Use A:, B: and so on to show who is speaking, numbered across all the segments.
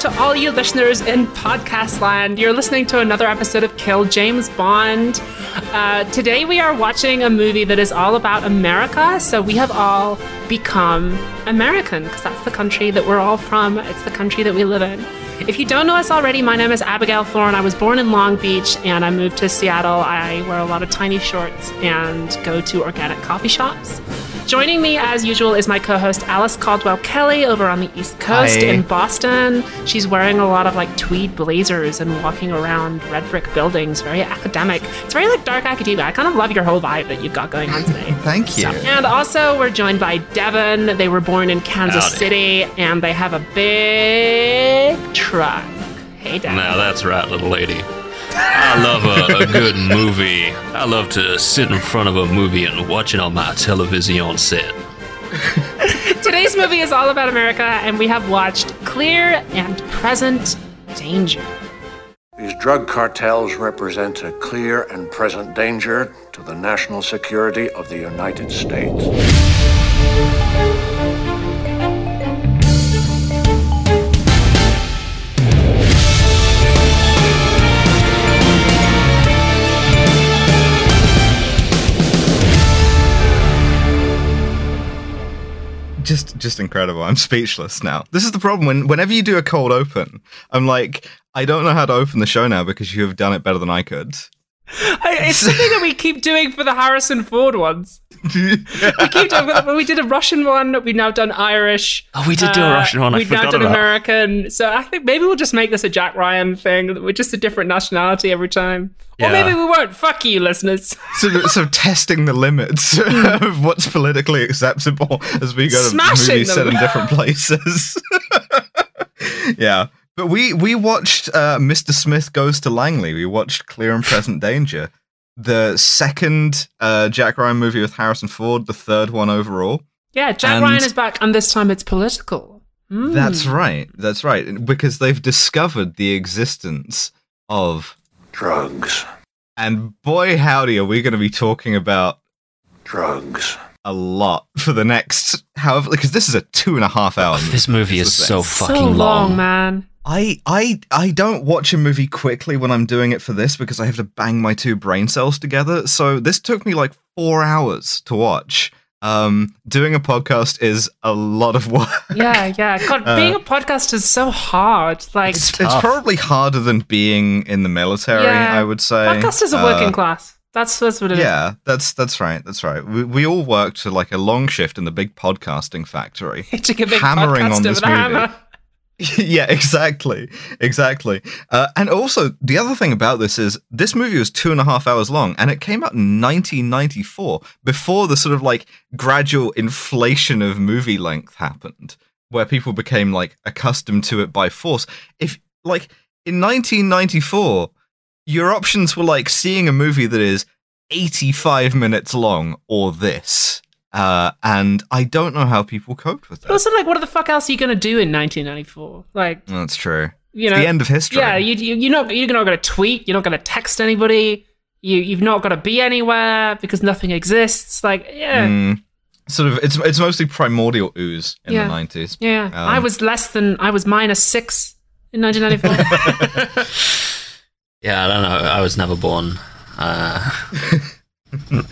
A: to all you listeners in podcast land. You're listening to another episode of Kill James Bond. Uh, today we are watching a movie that is all about America. So we have all become American because that's the country that we're all from. It's the country that we live in. If you don't know us already, my name is Abigail Thorne. I was born in Long Beach and I moved to Seattle. I wear a lot of tiny shorts and go to organic coffee shops. Joining me, as usual, is my co host Alice Caldwell Kelly over on the East Coast
B: Hi.
A: in Boston. She's wearing a lot of like tweed blazers and walking around red brick buildings, very academic. It's very like dark academia. I kind of love your whole vibe that you've got going on today.
B: Thank you.
A: And also, we're joined by Devin. They were born in Kansas
C: Howdy.
A: City and they have a big truck. Hey, Devin.
C: Now that's right, little lady. I love a, a good movie. I love to sit in front of a movie and watch it on my television set.
A: Today's movie is all about America, and we have watched Clear and Present Danger.
D: These drug cartels represent a clear and present danger to the national security of the United States.
B: Just just incredible. I'm speechless now. This is the problem when whenever you do a cold open, I'm like, I don't know how to open the show now because you have done it better than I could.
A: I- It's something that we keep doing for the Harrison Ford ones. We keep doing. We did a Russian one. We've now done Irish.
C: Oh, we did do a Russian one. I
A: We've now done
C: about.
A: American. So I think maybe we'll just make this a Jack Ryan thing. We're just a different nationality every time. Or maybe we won't. Fuck you, listeners.
B: so, so testing the limits hmm. of what's politically acceptable as we go to
A: Smashing
B: movies set in different places. yeah. But we we watched uh, Mr. Smith Goes to Langley. We watched Clear and Present Danger, the second uh, Jack Ryan movie with Harrison Ford, the third one overall.
A: Yeah, Jack
B: And-
A: Ryan is back, and this time it's political. Mm.
B: That's right. That's right. Because they've discovered the existence of,
D: Drugs.
B: and boy, howdy, are we going to be talking about
D: Drugs.
B: a lot for the next, however, because this is a two and a half hour. movie.
C: This movie is
B: the
C: so
B: thing.
C: fucking
A: so long,
C: long.
A: man.
B: I, I, I don't watch a movie quickly when I'm doing it for this because I have to bang my two brain cells together. So this took me like four hours to watch. Um, doing a podcast is a lot of work.
A: Yeah, yeah. God,
B: Uh,
A: being a podcast is so hard. Like,
B: It's, it's probably harder than being in the military.
A: Yeah.
B: I would say.
A: podcast is a
B: Uh,
A: working class. That's that's what it is.
B: Yeah, that's that's right. That's right. We, we all worked to like a long shift in the big podcasting factory.
A: Hitting a big
B: Hammering on this movie.
A: hammer.
B: yeah, exactly, exactly. Uh, and also, the other thing about this is this movie was two and a half hours long, and it came out in 1994, before the sort of like gradual inflation of movie length happened, where people became like accustomed to it by force. If like in 1994, your options were like seeing a movie that is 85 minutes long or this. Uh, and I don't know how people coped with
A: But
B: that.
A: also, like, what the fuck else are you gonna do in 1994? Like,
B: That's true.
A: you know,
B: the end of history.
A: Yeah, you, you you're not you're not gonna tweet. You're not gonna text anybody. You you've not got to be anywhere because nothing exists. Like, yeah,
B: Mm, sort of. It's it's mostly primordial ooze in
A: Yeah.
B: the nineties.
A: yeah.
B: Um,
A: I was less than I was minus six in 1994.
C: Yeah, I don't know. I was never born. Uh,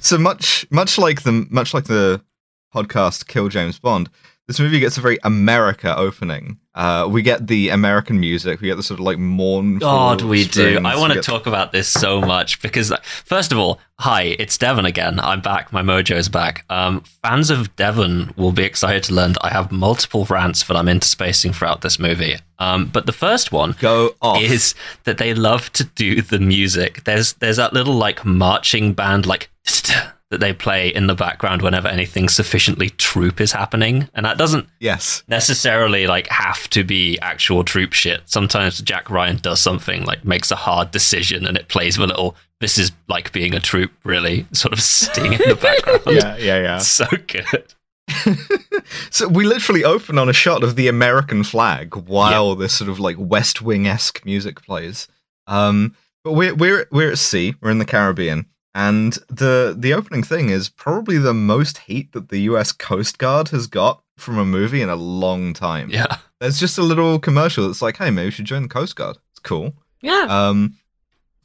B: So much much like the much like the podcast Kill James Bond. This movie gets a very America opening. Uh, we get the American music. We get the sort of like mournful.
C: God, we do. I want to
B: get-
C: talk about this so much because, first of all, hi, it's Devon again. I'm back. My mojo's back. Um, fans of Devon will be excited to learn that I have multiple rants that I'm interspacing throughout this movie. Um, but the first one
B: Go off.
C: is that they love to do the music. There's there's that little like marching band like that they play in the background whenever anything sufficiently troop is happening, and that doesn't
B: yes.
C: necessarily like have to be actual troop shit. Sometimes Jack Ryan does something like makes a hard decision and it plays with a little this is like being a troop really sort of sting in the background.
B: Yeah, yeah, yeah.
C: So good.
B: So we literally open on a shot of the American flag while this sort of like West Wing esque music plays. Um, but we're we're we're at sea. We're in the Caribbean, and the the opening thing is probably the most heat that the U.S. Coast Guard has got from a movie in a long time.
C: Yeah.
B: there's just a little commercial that's like, hey, maybe we should join the Coast Guard. It's cool.
A: Yeah,
B: Um,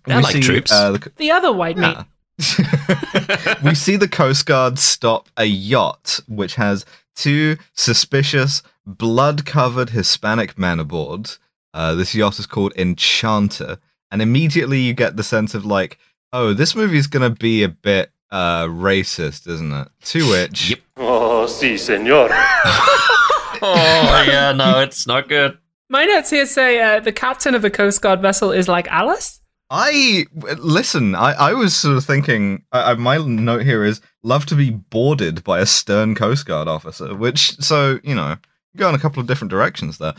C: They're like troops.
B: Uh, the,
A: the other white mate.
B: yeah. we see the Coast Guard stop a yacht which has two suspicious, blood covered Hispanic men aboard. Uh, this yacht is called Enchanter. And immediately you get the sense of, like, oh, this movie is going to be a bit uh, racist, isn't it? To which.
C: Yep.
E: Oh, sí, señor.
C: oh yeah, no, it's not good.
A: My notes here say uh, the captain of the Coast Guard vessel is like Alice.
B: I listen. I, I was sort of thinking. I, I, my note here is love to be boarded by a stern Coast Guard officer. Which, so you know, go in a couple of different directions there.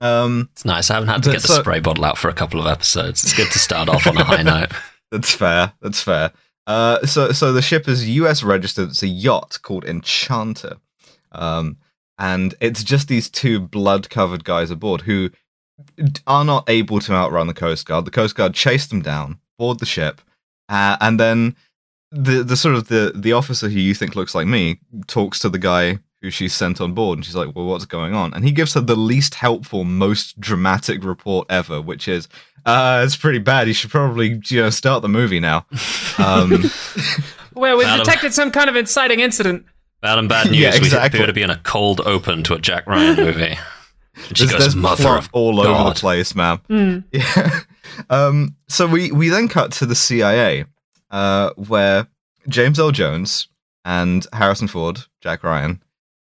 B: Um,
C: It's nice. I haven't had to get the
B: so-
C: spray bottle out for a couple of episodes. It's good to start off on a high note.
B: That's fair. That's fair. Uh, so so the ship is U.S. registered. It's a yacht called Enchanter, um, and it's just these two blood-covered guys aboard who are not able to outrun the Coast Guard. The Coast Guard chase them down, board the ship, uh, and then the the sort of the the officer who you think looks like me talks to the guy who she's sent on board, and she's like, "Well, what's going on?" And he gives her the least helpful, most dramatic report ever, which is, "Uh, it's pretty bad. You should probably you know start the movie now." Um,
A: Where we've
C: Adam.
A: detected some kind of inciting incident.
C: Bad and bad news.
B: Yeah,
C: We appear to be in a cold open to a Jack Ryan movie. And she
B: there's,
C: goes,
B: there's
C: "Mother
B: plot
C: of
B: all over the place, man.
A: Hmm.
B: Yeah. Um, so we we then cut to the CIA, uh, where James Earl Jones and Harrison Ford, Jack Ryan,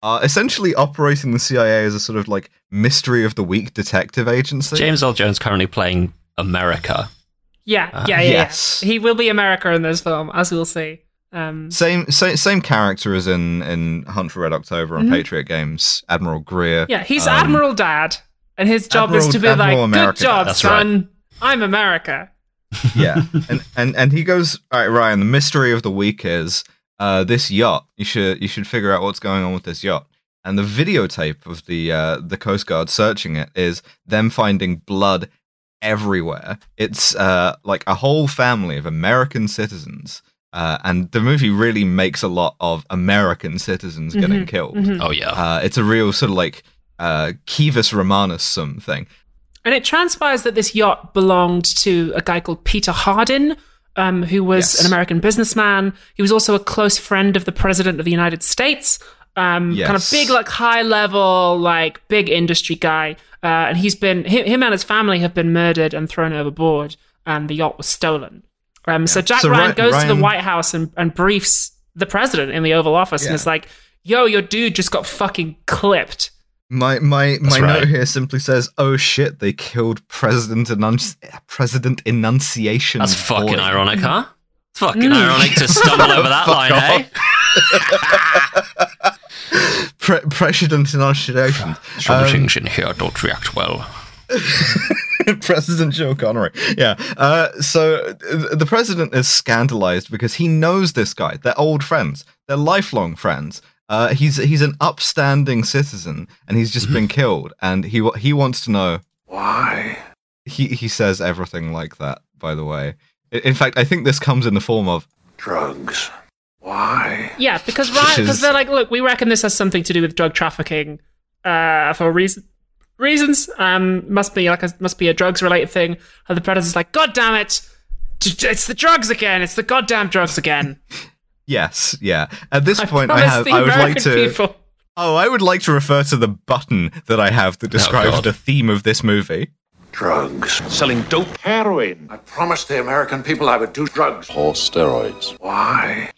B: are essentially operating the CIA as a sort of like mystery of the week detective agency.
C: James Earl Jones currently playing America.
A: Yeah,
C: Uh,
A: yeah, yeah,
B: yes.
A: yeah. He will be America in this film, as we'll see. Um,
B: Same, same same character as in in Hunt for Red October and
A: Mhm.
B: Patriot Games, Admiral Greer.
A: yeah, he's
B: Um,
A: Admiral Dad, and his job is to be
B: Admiral
A: like,
B: America
A: "Good job,
C: That's
A: son. I'm America."
B: yeah and and and he goes all right ryan the mystery of the week is uh this yacht you should you should figure out what's going on with this yacht and the videotape of the uh the coast guard searching it is them finding blood everywhere it's uh like a whole family of american citizens uh, and the movie really makes a lot of American citizens getting
A: Mhm,
B: killed.
A: mhm.
C: Oh yeah.
B: Uh, it's a real sort of like uh, Civis Romanus sum thing.
A: And it transpires that this yacht belonged to a guy called Peter Hardin, um, who was
B: Yes.
A: an American businessman. He was also a close friend of the President of the United States. Um, Kind of big, like high level, like big industry guy. Uh, and he's been, him, him and his family have been murdered and thrown overboard, and the yacht was stolen. Um, So Jack
B: So
A: Ryan
B: Ry-
A: goes to the White House and, and briefs the president in the Oval Office and
B: Yeah.
A: is like, yo, your dude just got fucking clipped.
B: My my my
C: That's
B: note here simply says, "Oh shit, they killed President Enunci- President Enunciation."
C: That's fucking
B: Boy."
C: ironic, huh? It's fucking
A: Mm.
C: ironic to stumble over that
B: Fuck
C: line, eh?
B: Pre- President Enunciation.
C: Some
B: Um,
C: things here don't react well.
B: President Joe Connery. Yeah. Uh, so the president is scandalized because he knows this guy. They're old friends. They're lifelong friends. Uh, he's he's an upstanding citizen, and he's just been killed. And he he wants to know.
D: Why?
B: He he says everything like that. By the way, in fact, I think this comes in the form of
D: Drugs. Why?
A: Yeah, because Ryan,
B: Which
A: because they're like, look, we reckon this has something to do with drug trafficking, uh, for reason reasons. Um, must be like a must be a drugs related thing. And the predator's like, God damn it, it's the drugs again. It's the goddamn drugs again.
B: yes, yeah. At this
A: I
B: point, I have
A: the
B: I would like to.
A: people.
B: Oh, I would like to refer to the button that I have that oh, describes
C: God.
B: the theme of this movie.
D: Drugs.
E: Selling dope. Heroin.
D: I promised the American people I would do drugs.
F: Or steroids.
D: Why?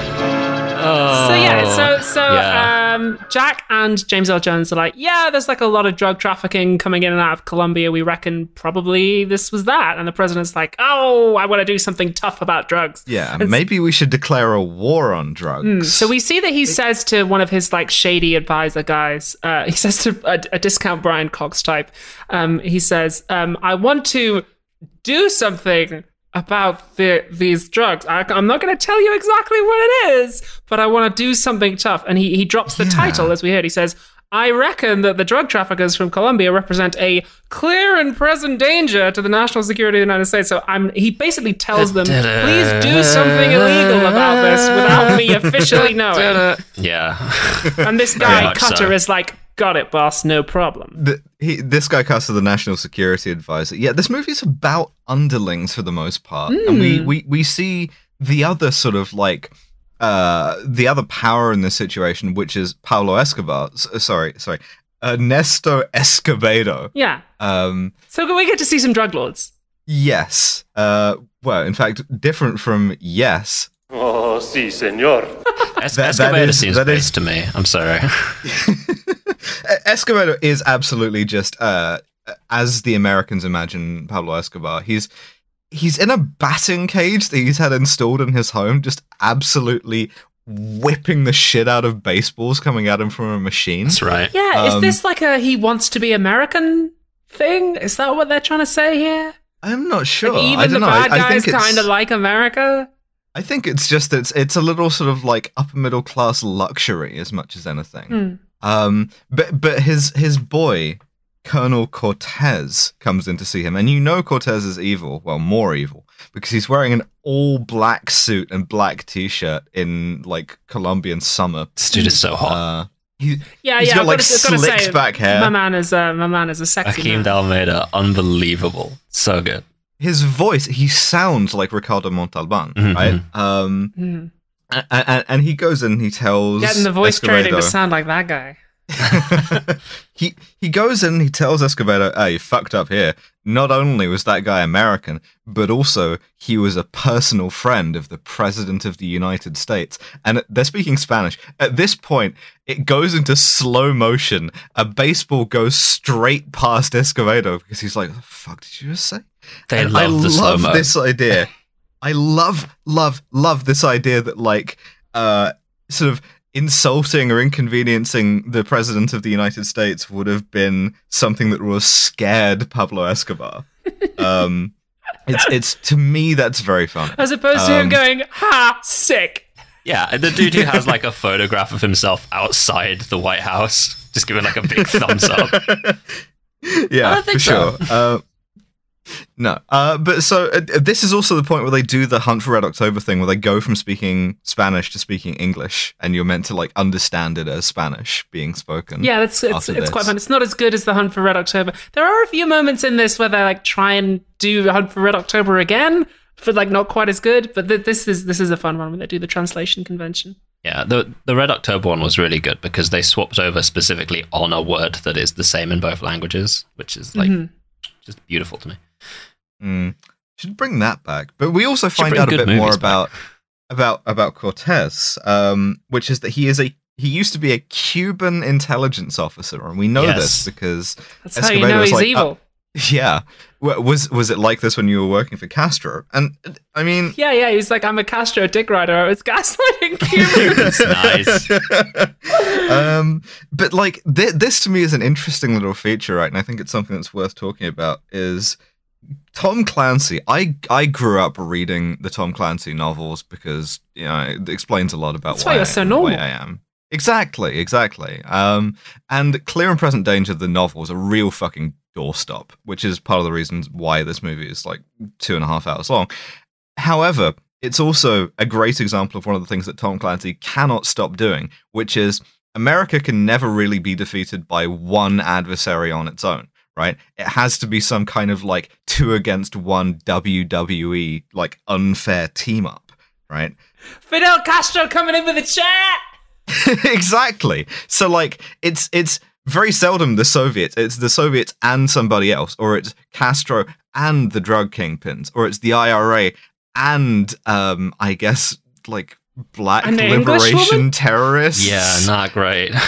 A: So yeah, so so
C: Oh, yeah.
A: Uh, um, Jack and James Earl Jones are like, yeah, there's like a lot of drug trafficking coming in and out of Colombia. We reckon probably this was that. And the president's like, oh, I want to do something tough about drugs.
B: Yeah,
A: It's-
B: maybe we should declare a war on drugs.
A: Hmm, So we see that he says to one of his like shady advisor guys, uh, he says to a, a discount Brian Cox type, um, he says, um, "I want to do something about the, these drugs. I, I'm not going to tell you exactly what it is, but I want to do something tough." And he he drops the
B: Yeah.
A: title as we heard. He says. I reckon that the drug traffickers from Colombia represent a clear and present danger to the national security of the United States. So I'm he basically tells them, please do something illegal about this without me officially knowing.
C: Yeah.
A: And this guy Cutter
C: so.
A: is like, got it, boss, no problem.
B: the, he, this guy Custer, the national security advisor. Yeah, this movie is about underlings for the most part, and we,
A: Hmm.
B: we we see the other sort of like uh the other power in this situation, which is Paulo Escobar. S- sorry, sorry, Ernesto Escobedo.
A: Yeah.
B: Um,
A: So can we get to see some drug lords.
B: yes. Uh, well, in fact, different from yes.
E: Oh, sí, señor.
C: Es-
B: That- that
C: Escobedo
B: is-
C: seems
B: that is-
C: based to me. I'm sorry.
B: Escobedo is absolutely just uh, as the Americans imagine Pablo Escobar. He's he's in a batting cage that he's had installed in his home, just absolutely whipping the shit out of baseballs coming at him from a machine.
C: That's right.
A: Yeah, is
B: Um,
A: this like a he wants to be American thing? Is that what they're trying to say here?
B: I'm not sure.
A: Like even the
B: don't know.
A: bad
B: I, I
A: guys kind of like America.
B: I think it's just it's it's a little sort of like upper middle class luxury as much as anything.
A: Hmm.
B: Um, but but his his boy Colonel Cortez comes in to see him, and you know Cortez is evil. Well, more evil because he's wearing an all black suit and black t-shirt in like Colombian summer.
C: This dude is so hot.
B: Uh, he,
A: Yeah,
B: He's
A: yeah.
B: got,
A: I've
B: like,
A: gotta,
B: slicked
A: say,
B: back hair.
A: My man is uh, my man is a sexy
C: Hakeem
A: man.
C: de Almeida, unbelievable. So good.
B: his voice, he sounds like Ricardo Montalban,
C: Mhm,
B: right? Um,
A: Hmm.
B: and, and, and he goes in, he tells
A: Getting the voice training to sound like that guy.
B: he he goes in, he tells Escobedo, "Hey, you fucked up here. Not only was that guy American, but also he was a personal friend of the President of the United States." And they're speaking Spanish. At this point, it goes into slow motion. A baseball goes straight past Escobedo because he's like, "The fuck did you just say?"
C: They
B: And
C: love
B: I
C: the
B: love
C: slow mo.
B: this idea. I love, love, love this idea that like uh sort of insulting or inconveniencing the president of the United States would have been something that would have scared Pablo Escobar. Um it's it's to me that's very funny.
A: As opposed to him
B: Um,
A: going, ha, sick.
C: Yeah, the dude who has like a photograph of himself outside the White House, just giving like a big thumbs up.
B: yeah,
C: I don't think
B: for
C: so.
B: sure. Uh, no, uh, but so uh, this is also the point where they do the Hunt for Red October thing, where they go from speaking Spanish to speaking English, and you're meant to like understand it as Spanish being spoken.
A: Yeah, that's it's, it's quite fun. It's not as good as the Hunt for Red October. There are a few moments in this where they like try and do Hunt for Red October again, for like not quite as good. But th- this is this is a fun one when they do the translation convention.
C: Yeah, the the Red October one was really good because they swapped over specifically on a word that is the same in both languages, which is like
A: Mhm.
C: just beautiful to me.
B: Mm. Should bring that back. But we also find out a bit more
C: movies back.
B: about about about Cortez, um, which is that he is a he used to be a Cuban intelligence officer, and we know
C: Yes.
B: this because
A: That's how you know
B: was
A: he's
B: like,
A: evil.
B: yeah, was was it like this when you were working for Castro? And uh, I mean,
A: yeah, yeah. He's like, I'm a Castro dick rider. I was gaslighting Cubans.
C: nice.
B: um, but like th- this to me is an interesting little feature, right? And I think it's something that's worth talking about. Is Tom Clancy? I I grew up reading the Tom Clancy novels because you know it explains a lot about
A: That's
B: why,
A: why you're
B: I-
A: so normal.
B: I am. Exactly, exactly. Um, and Clear and Present Danger, the novel, is a real fucking doorstop, which is part of the reasons why this movie is like two and a half hours long. However, it's also a great example of one of the things that Tom Clancy cannot stop doing, which is America can never really be defeated by one adversary on its own, right? It has to be some kind of like two against one WWE like unfair team up, right?
A: Fidel Castro coming in with a chat.
B: exactly. So like it's it's very seldom the Soviets. It's the Soviets and somebody else, or it's Castro and the drug kingpins, or it's the IRA and um I guess like black liberation terrorists.
C: yeah, not great.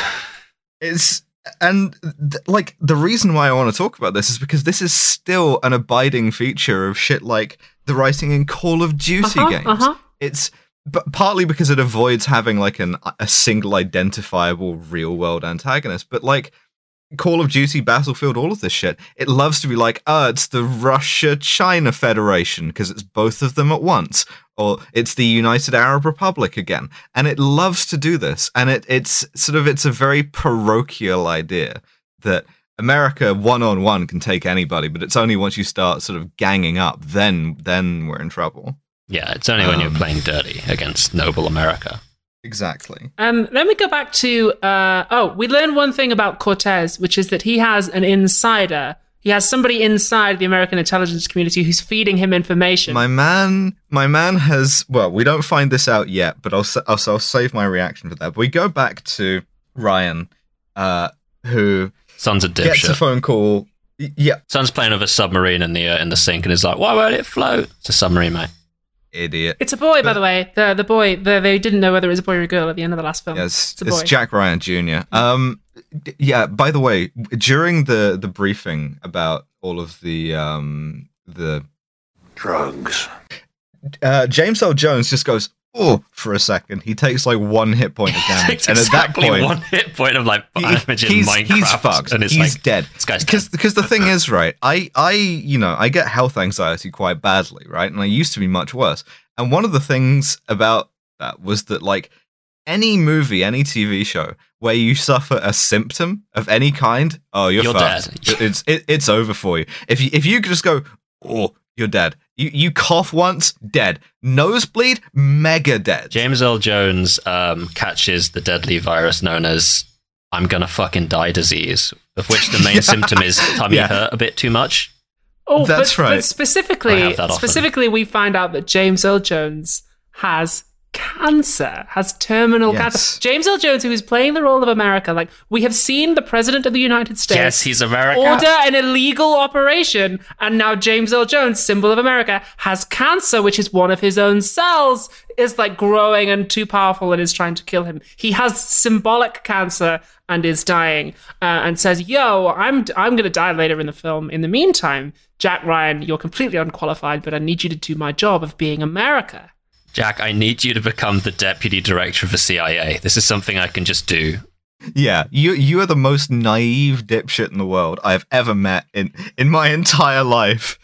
B: It's and th- like the reason why I want to talk about this is because this is still an abiding feature of shit like the writing in Call of Duty
A: Uh-huh,
B: games.
A: uh-huh.
B: It's but partly because it avoids having like an a single identifiable real world antagonist, but like Call of Duty, Battlefield, all of this shit, it loves to be like, oh, it's the Russia China Federation because it's both of them at once, or it's the United Arab Republic again, and it loves to do this, and it it's sort of it's a very parochial idea that America one on one can take anybody, but it's only once you start sort of ganging up then then we're in trouble.
C: Yeah, it's only when you're
B: Um,
C: playing dirty against noble America.
B: Exactly.
A: Um, then we go back to uh, oh, we learn one thing about Cortez, which is that he has an insider. He has somebody inside the American intelligence community who's feeding him information.
B: My man, my man has. Well, we don't find this out yet, but I'll I'll, I'll save my reaction for that. But we go back to Ryan, uh, who
C: Son's a
B: gets a phone call. Yeah,
C: Son's playing with a submarine in the uh, in the sink and is like, "Why won't it float?" It's a submarine, mate.
B: Idiot.
A: it's a boy, by the way. The the boy. The, they didn't know whether it was a boy or a girl at the end of the last film.
B: Yes,
A: it's a
B: it's. Jack Ryan Jr. Um, d- yeah. By the way, during the the briefing about all of the um the
D: Drugs.
B: uh, James Earl Jones just goes oh for a second. He takes like one hit point of damage, and at that point,
C: one hit point of like
B: he-
C: damage in
B: he's,
C: Minecraft,
B: he's fucked.
C: and it's
B: he's
C: like,
B: dead.
C: This guy's
B: because because the thing is right i i you know i get health anxiety quite badly right and i used to be much worse and one of the things about that was that like any movie any tv show where you suffer a symptom of any kind oh you're,
C: You're
B: fucked.
C: dead.
B: it's it, it's over for you if you if you just go oh you're dead you you cough once dead nosebleed mega dead
C: James Earl Jones um, catches the deadly virus known as "I'm gonna fucking die" disease, of which the main
B: Yeah.
C: symptom is tummy
B: Yeah.
C: hurt a bit too much.
A: Oh,
B: That's
A: but,
B: right.
A: But specifically,
C: have that often.
A: specifically, we find out that James Earl Jones has cancer, has terminal
B: Yes.
A: cancer. James Earl Jones, who is playing the role of America, like we have seen the president of the United States.
C: Yes, he's America.
A: Order an illegal operation, and now James Earl Jones, symbol of America, has cancer, which is one of his own cells, is like growing and too powerful and is trying to kill him. He has symbolic cancer and is dying, uh, and says, "Yo, I'm I'm gonna die later in the film. In the meantime, Jack Ryan, you're completely unqualified, but I need you to do my job of being America."
C: Jack, I need you to become the deputy director of the CIA. This is something I can just do.
B: Yeah, you you are the most naive dipshit in the world I've ever met in in my entire life.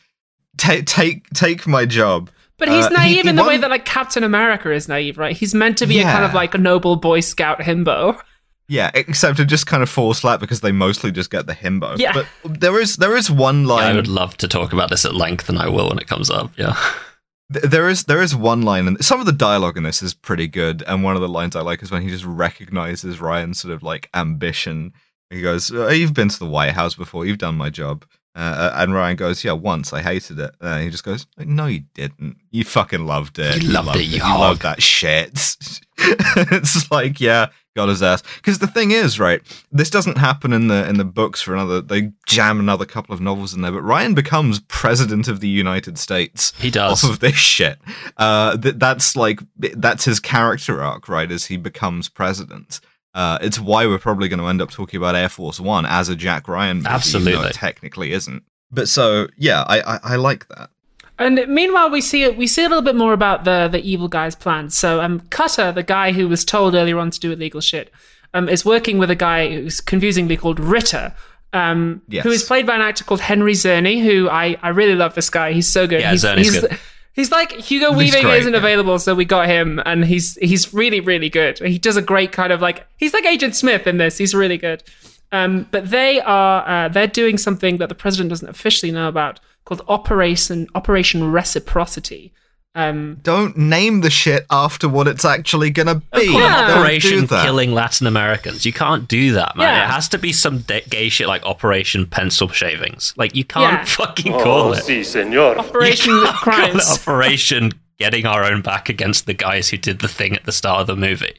B: Take take take my job.
A: But he's
B: Uh,
A: naive
B: he
A: in the way that like Captain America is naive, right? He's meant to be a kind of like a noble Boy Scout himbo.
B: Yeah, except it just kind of falls flat because they mostly just get the himbo.
A: Yeah.
B: But there is there is one
C: Yeah, I would love to talk about this at length, and I will when it comes up. Yeah.
B: th- there is there is one line, and some of the dialogue in this is pretty good. And one of the lines I like is when he just recognizes Ryan's sort of like ambition. He goes, "Uh, "You've been to the White House before. You've done my job." Uh, and Ryan goes, "Yeah, once I hated it." And he just goes, "No, you didn't. You fucking loved it.
C: You loved it, you
B: You loved that shit." it's like, yeah, got his ass. Because the thing is, right? This doesn't happen in the in the books for another. They jam another couple of novels in there, but Ryan becomes president of the United States
C: He does.
B: off of this shit. Uh, th- that's like that's his character arc, right? As he becomes president. Uh, it's why we're probably going to end up talking about Air Force One as a Jack Ryan movie,
C: Absolutely.
B: it technically isn't. But so yeah, I, I I like that.
A: And meanwhile, we see we see a little bit more about the the evil guy's plans. So, um, Cutter, the guy who was told earlier on to do illegal shit, um, is working with a guy who's confusingly called Ritter, um,
B: Yes.
A: who is played by an actor called Henry Czerny, who I I really love this guy. He's so good.
C: Yeah,
A: he's,
C: Czerny's
A: he's,
C: good.
A: He's like Hugo
B: He's
A: Weaving
B: great,
A: isn't
B: yeah.
A: available, so we got him, and he's he's really really good. He does a great kind of like he's like Agent Smith in this. He's really good. Um, but they are uh, they're doing something that the president doesn't officially know about called Operation Operation Reciprocity. Um,
B: Don't name the shit after what it's actually gonna be.
A: Yeah.
B: Don't do
C: Operation killing Latin Americans. You can't do that, man.
A: Yeah.
C: It has to be some de- gay shit like Operation Pencil Shavings. Like you can't
A: Yeah.
C: fucking call
E: Oh,
C: it.
E: si, senor.
A: Operation
C: You can't call it
A: Crimes.
C: Operation getting our own back against the guys who did the thing at the start of the movie.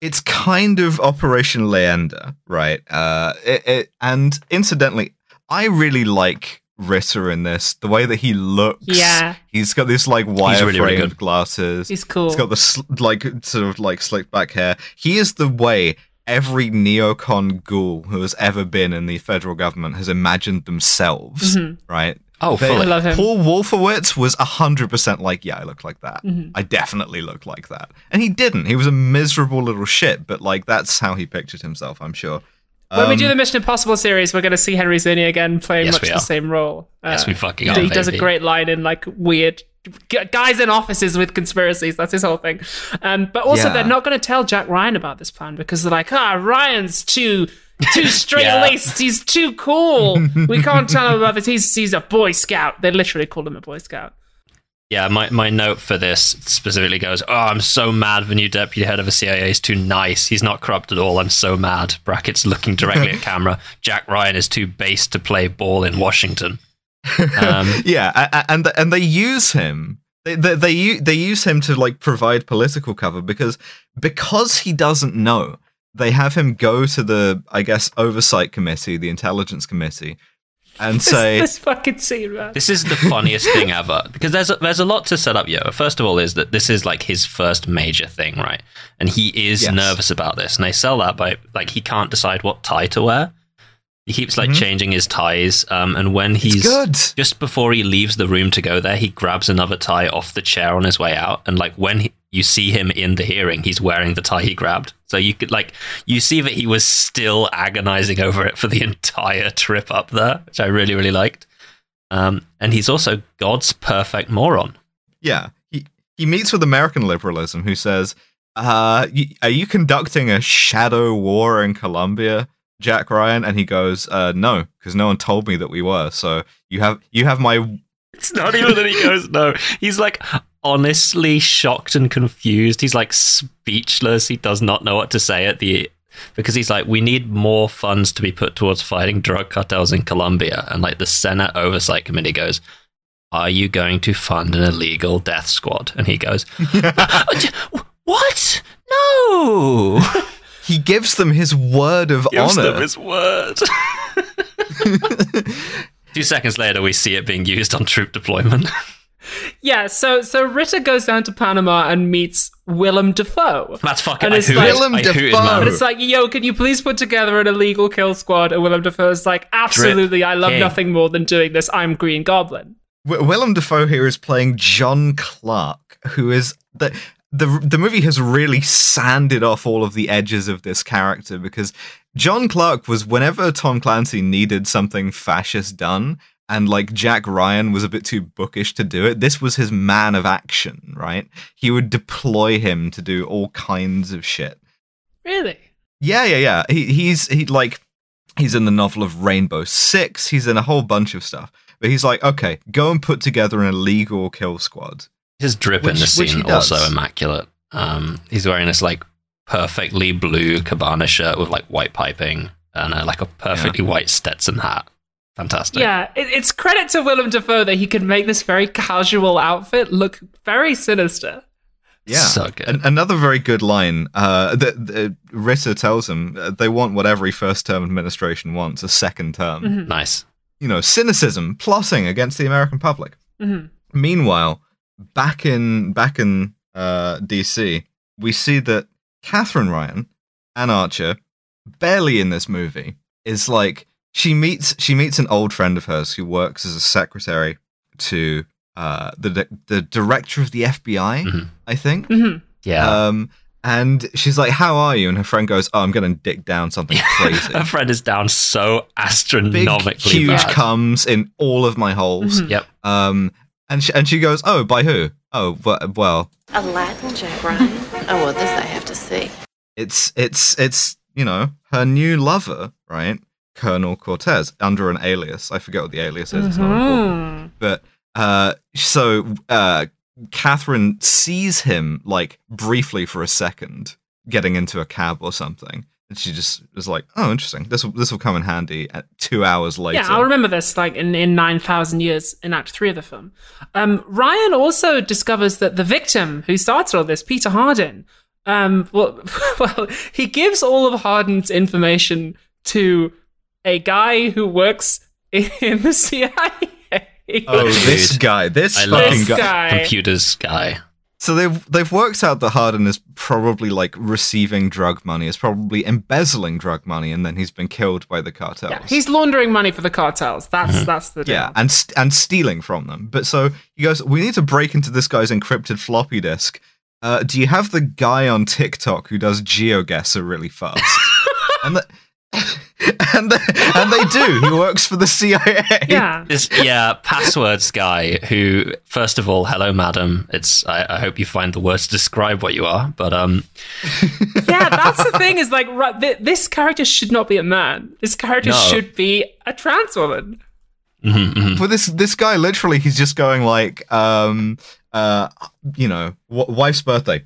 B: it's kind of Operation Leander, right? Uh, it, it, and incidentally, I really like Ritter in this. The way that he looks.
A: Yeah.
B: He's got this like wire
C: really, really
B: framed
C: good.
B: glasses.
A: He's cool.
B: He's got the sl- like sort of like slicked back hair. He is the way every neocon ghoul who has ever been in the federal government has imagined themselves, right?
C: Oh,
B: They-
C: fully.
A: I love him.
B: Paul Wolfowitz was 100% like, yeah, I look like that.
A: Mm-hmm.
B: I definitely look like that. And he didn't. He was a miserable little shit, but like that's how he pictured himself, I'm sure.
A: When we
B: Um,
A: do the Mission Impossible series, we're going to see Henry Czerny again playing
C: Yes,
A: much the same role. Uh,
C: Yes, we fucking
A: he,
C: are,
A: he does a great line in like weird guys in offices with conspiracies. That's his whole thing. Um, but also,
B: Yeah.
A: they're not going to tell Jack Ryan about this plan because they're like, ah, Ryan's too. Too straight laced. He's too cool. We can't tell him about this. He's he's a boy scout. They literally called him a boy scout.
C: Yeah, my, my note for this specifically goes, Oh, I'm so mad the new deputy head of the CIA is too nice. He's not corrupt at all. I'm so mad. Brackets looking directly at camera. Jack Ryan is too base to play ball in Washington. Um,
B: yeah, and and they use him. They, they they they use him to like provide political cover because because he doesn't know. They have him go to the I guess oversight committee, the intelligence committee, and say
A: this fucking scene, man.
C: This is the funniest thing ever because there's a, there's a lot to set up. Yo, first of all, is that this is like his first major thing, right? And he is
B: Yes.
C: nervous about this, and they sell that by like he can't decide what tie to wear. He keeps like
B: Mhm.
C: changing his ties, um, and when he's
B: good.
C: just before he leaves the room to go there, he grabs another tie off the chair on his way out, and like when he, you see him in the hearing, he's wearing the tie he grabbed. So you could like you see that he was still agonizing over it for the entire trip up there, which I really really liked. Um, and he's also God's perfect moron.
B: Yeah, he he meets with American liberalism, who says, uh, "Are you conducting a shadow war in Colombia, Jack Ryan?" And he goes, uh, "No, because no one told me that we were. So you have you have my
C: It's not even that he goes no. He's like honestly shocked and confused. He's like speechless. He does not know what to say at the because he's like, we need more funds to be put towards fighting drug cartels in Colombia. And like the Senate Oversight Committee goes, Are you going to fund an illegal death squad? And he goes, uh, uh, What? No.
B: he gives them his word of
C: Gives
B: honor.
C: them his word. Two seconds later, we see it being used on troop deployment.
A: Yeah, so so Ritter goes down to Panama and meets Willem Dafoe.
C: That's fucking.
A: And
C: I
A: it's
C: hooted,
A: like-
B: Willem
C: I
B: Dafoe.
A: And it's like, yo, can you please put together an illegal kill squad? And Willem Dafoe's like, absolutely, I love
C: King.
A: nothing more than doing this. I'm Green Goblin.
B: W- Willem Dafoe here is playing John Clark, who is the the the movie has really sanded off all of the edges of this character because John Clark was whenever Tom Clancy needed something fascist done and like Jack Ryan was a bit too bookish to do it, this was his man of action, right? He would deploy him to do all kinds of shit.
A: Really?
B: Yeah, yeah, yeah. He he's he like he's in the novel of Rainbow Six. He's in a whole bunch of stuff. But he's like, okay, go and put together an illegal kill squad.
C: His drip in
B: Which-
C: this
B: which he
C: scene also immaculate. Um, he's wearing this like perfectly blue cabana shirt with like white piping and uh, like a perfectly white Stetson hat. Fantastic.
A: Yeah, it, it's credit to Willem Dafoe that he can make this very casual outfit look very sinister.
B: Yeah,
C: So good.
B: An- another very good line. Uh, that that Ritter tells him uh, they want what every first term administration wants: a second term.
A: Mhm.
C: Nice.
B: You know, cynicism, plotting against the American public.
A: Mhm.
B: Meanwhile, back in back in uh, DC, we see that Catherine Ryan, Anne Archer, barely in this movie, is like she meets she meets an old friend of hers who works as a secretary to uh, the the director of the FBI,
C: Mhm.
B: I think.
A: Mhm.
C: Yeah.
B: Um, and she's like, "How are you?" And her friend goes, "Oh, I'm going to dig down something crazy."
C: Her friend is down so
B: Big,
C: astronomically
B: huge
C: bad.
B: comes in all of my holes.
A: Mhm.
C: Yep.
B: Um, and she, and she goes, "Oh, by who? Oh, w- well,
F: Aladdin, Jack Ryan? Oh, well, this I have to see.
B: it's it's it's you know her new lover, right? Colonel Cortez under an alias. I forget what the alias is. It's not important.
A: Mhm.
B: But uh, so uh, Catherine sees him like briefly for a second, getting into a cab or something, and she just is like, "Oh, interesting. This will this will come in handy." At two hours later,
A: Yeah, I'll remember this like in, in 9,000 years in Act 3 of the film. Um, Ryan also discovers that the victim who started all this, Peter Hardin, um, well, well, he gives all of Hardin's information to a guy who works in the CIA.
B: Oh, this guy, this
C: I
B: fucking
A: This
B: guy.
A: guy.
C: computers guy.
B: So they've they've worked out that Hardin is probably like receiving drug money, is probably embezzling drug money, and then he's been killed by the cartels.
A: Yeah, he's laundering money for the cartels. That's that's the deal.
B: yeah, and st- and stealing from them. But so he goes, we need to break into this guy's encrypted floppy disk. Uh, do you have the guy on TikTok who does GeoGuessr really fast? and the, and the, and they do. He works for the CIA.
A: yeah.
C: This yeah, passwords guy who first of all, hello madam. It's I, I hope you find the words to describe what you are, but um
A: yeah, that's the thing. Is like right, th- this character should not be a man. This character
C: No.
A: should be a trans woman.
C: mhm, mhm.
B: But this this guy literally, he's just going like, um, uh, you know, w- wife's birthday,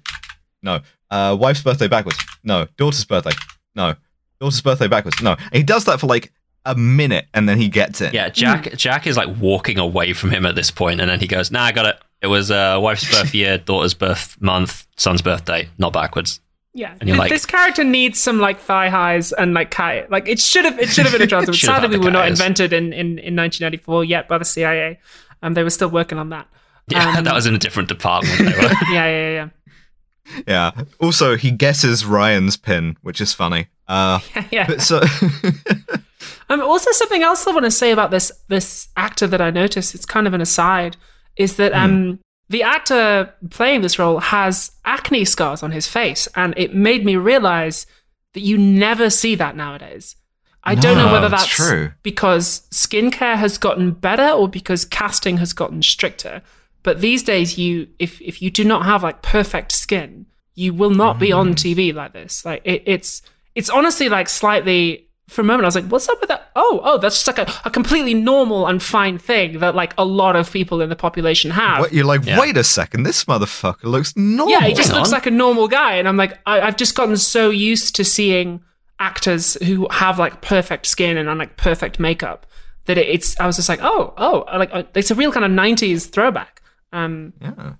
B: no, uh, wife's birthday backwards, no, daughter's birthday, no, daughter's birthday backwards, no. And he does that for like a minute, and then he gets it.
C: Yeah, Jack Jack is like walking away from him at this point, and then he goes, "Nah, I got it. It was uh, wife's birth year, daughter's birth month, son's birthday, not backwards."
A: Yeah,
C: And you're like-
A: this character needs some like thigh highs and like cat. Like it should have, it should have been a Johnson.
C: Should have
A: Sadly, we were not invented in, in, in 1994 yet by the CIA. Um, they were still working on that.
C: Yeah,
A: Um,
C: that was in a different department. They were.
A: Yeah, yeah, yeah,
B: yeah. Also, he guesses Ryan's pin, which is funny. Uh,
A: yeah.
B: so
A: Um, also, something else I want to say about this this actor that I noticed, it's kind of an aside, is that um, the actor playing this role has acne scars on his face, and it made me realize that you never see that nowadays. I don't know whether that's
B: true.
A: because skincare has gotten better or because casting has gotten stricter. But these days, you if if you do not have like perfect skin, you will not be
B: Mm.
A: on TV like this. Like it, it's it's honestly like slightly. For a moment, I was like, "What's up with that?" Oh, oh, that's just like a, a completely normal and fine thing that like a lot of people in the population have.
B: what, you're like,
C: Yeah.
B: wait a second, this motherfucker looks normal.
A: Yeah, he just looks like a normal guy, and I'm like, I, I've just gotten so used to seeing actors who have like perfect skin and like perfect makeup that it, it's. I was just like, oh, oh, like uh, it's a real kind of '90s throwback. Um,
B: Yeah.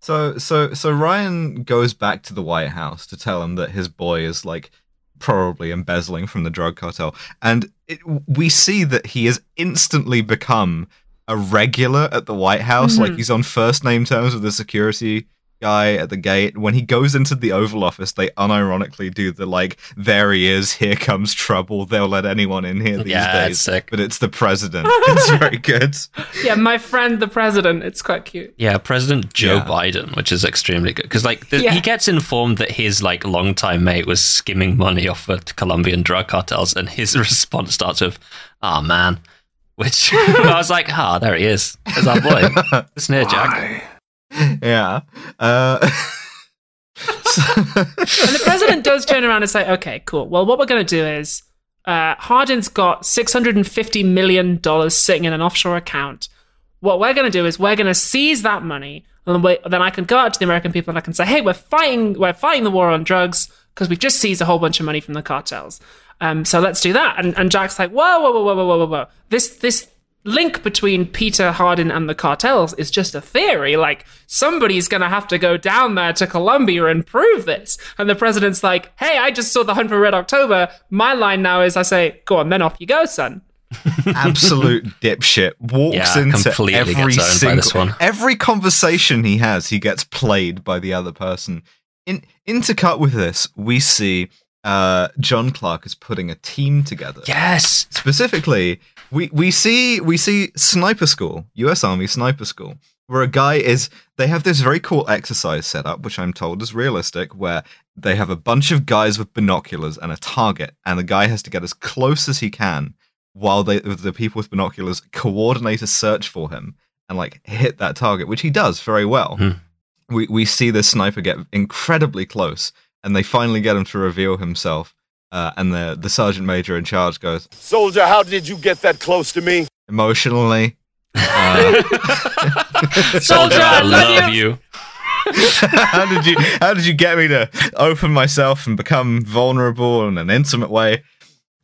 B: So so so Ryan goes back to the White House to tell him that his boy is like probably embezzling from the drug cartel, and it, we see that he has instantly become a regular at the White House. Like he's on first name terms with the security guy at the gate. When he goes into the Oval Office, they unironically do the like, "There he is, here comes trouble." They'll let anyone in here these
C: Yeah,
B: days,
C: it's sick.
B: but it's the president. it's very good.
A: yeah, my friend the president. It's quite cute.
C: Yeah, President Joe
B: Yeah.
C: Biden, which is extremely good because like the,
A: Yeah.
C: he gets informed that his like longtime mate was skimming money off of Colombian drug cartels, and his response starts with, "Oh man," which I was like, "Ah, there he is. There's our boy. Listen here, Jack."
B: yeah. Uh,
A: and the president does turn around and say, okay, cool. Well, what we're going to do is uh, Hardin's got $650 million sitting in an offshore account. What we're going to do is we're going to seize that money. And then, I can go out to the American people and I can say, hey, we're fighting, we're fighting the war on drugs because we've just seized a whole bunch of money from the cartels. Um, so let's do that. And, and Jack's like, whoa, whoa, whoa, whoa, whoa, whoa, whoa. This, this, link between Peter Hardin and the cartels is just a theory. Like, somebody's going to have to go down there to Colombia and prove this. And the president's like, hey, I just saw the Hunt for Red October. My line now is I say, go on, then off you go, son.
B: absolute dipshit walks
C: Yeah,
B: into
C: completely
B: every
C: gets owned by
B: single
C: one.
B: every conversation he has he gets played by the other person in intercut with this we see uh john clark is putting a team together
C: Yes.
B: specifically we we see we see sniper school us army sniper school where a guy is they have this very cool exercise set up which i'm told is realistic where they have a bunch of guys with binoculars and a target and the guy has to get as close as he can while they the people with binoculars coordinate a search for him and like hit that target which he does very well
C: Hmm.
B: we we see this sniper get incredibly close and they finally get him to reveal himself uh, and the the sergeant major in charge goes
G: Soldier, how did you get that close to me?
B: emotionally. Uh,
C: Soldier, I love you.
B: how did you how did you get me to open myself and become vulnerable in an intimate way?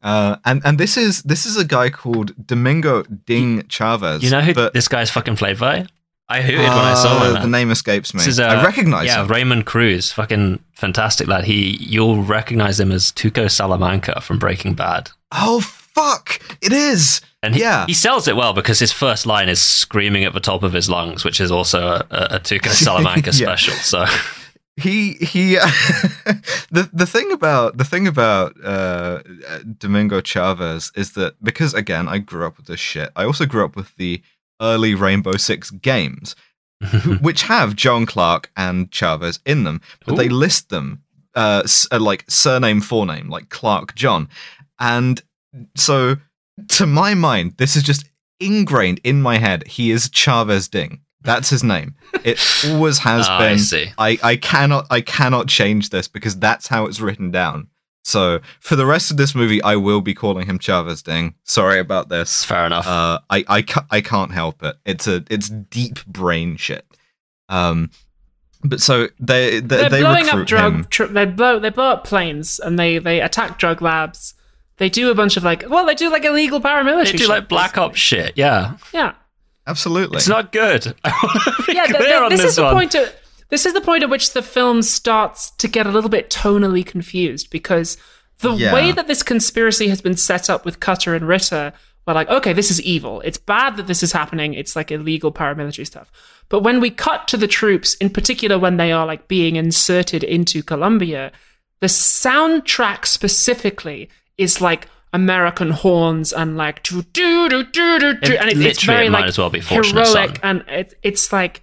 B: Uh, and and this is this is a guy called Domingo Ding Chavez.
C: You know who
B: but,
C: this guy's fucking played by? I hooted when I saw
B: uh,
C: him.
B: The name escapes me.
C: This is, uh,
B: I recognize
C: yeah,
B: him.
C: Raymond Cruz, fucking fantastic lad. He, you'll recognize him as Tuco Salamanca from Breaking Bad.
B: Oh fuck! It is.
C: And he,
B: yeah.
C: he sells it well because his first line is screaming at the top of his lungs, which is also a, a, Tuco Salamanca
B: Yeah.
C: special. So
B: he he the the thing about the thing about uh, Domingo Chavez is that because again I grew up with this shit. I also grew up with the early Rainbow Six games, which have John Clark and Chavez in them, but they list them uh, uh, like surname forename, like Clark John, and so to my mind, this is just ingrained in my head. He is Chavez Ding. That's his name. It always has
C: I
B: been.
C: see.
B: I, I cannot I cannot change this because that's how it's written down. So for the rest of this movie, I will be calling him Chavez Ding. Sorry about this.
C: fair enough.
B: Uh, I I ca- I can't help it. It's a it's deep brain shit. Um, but so they they,
A: They're
B: they
A: blowing up drug. Tr- they blow. They blow up planes and they they attack drug labs. They do a bunch of like. Well, they do like illegal paramilitary.
C: They do
A: shit,
C: like black ops shit. Yeah,
A: Yeah.
B: Absolutely.
C: it's not good. I be
A: yeah, th-
C: clear
A: th-
C: on
A: this,
C: this,
A: is the
C: one.
A: point. At, this is the point at which the film starts to get a little bit tonally confused because the
B: Yeah.
A: way that this conspiracy has been set up with Cutter and Ritter, we're like, okay, this is evil. It's bad that this is happening. It's like illegal paramilitary stuff. But when we cut to the troops, in particular when they are like being inserted into Colombia, the soundtrack specifically is like American horns and like do do do do do do, and it, it's very
C: it might
A: like
C: as well be
A: heroic and it, it's like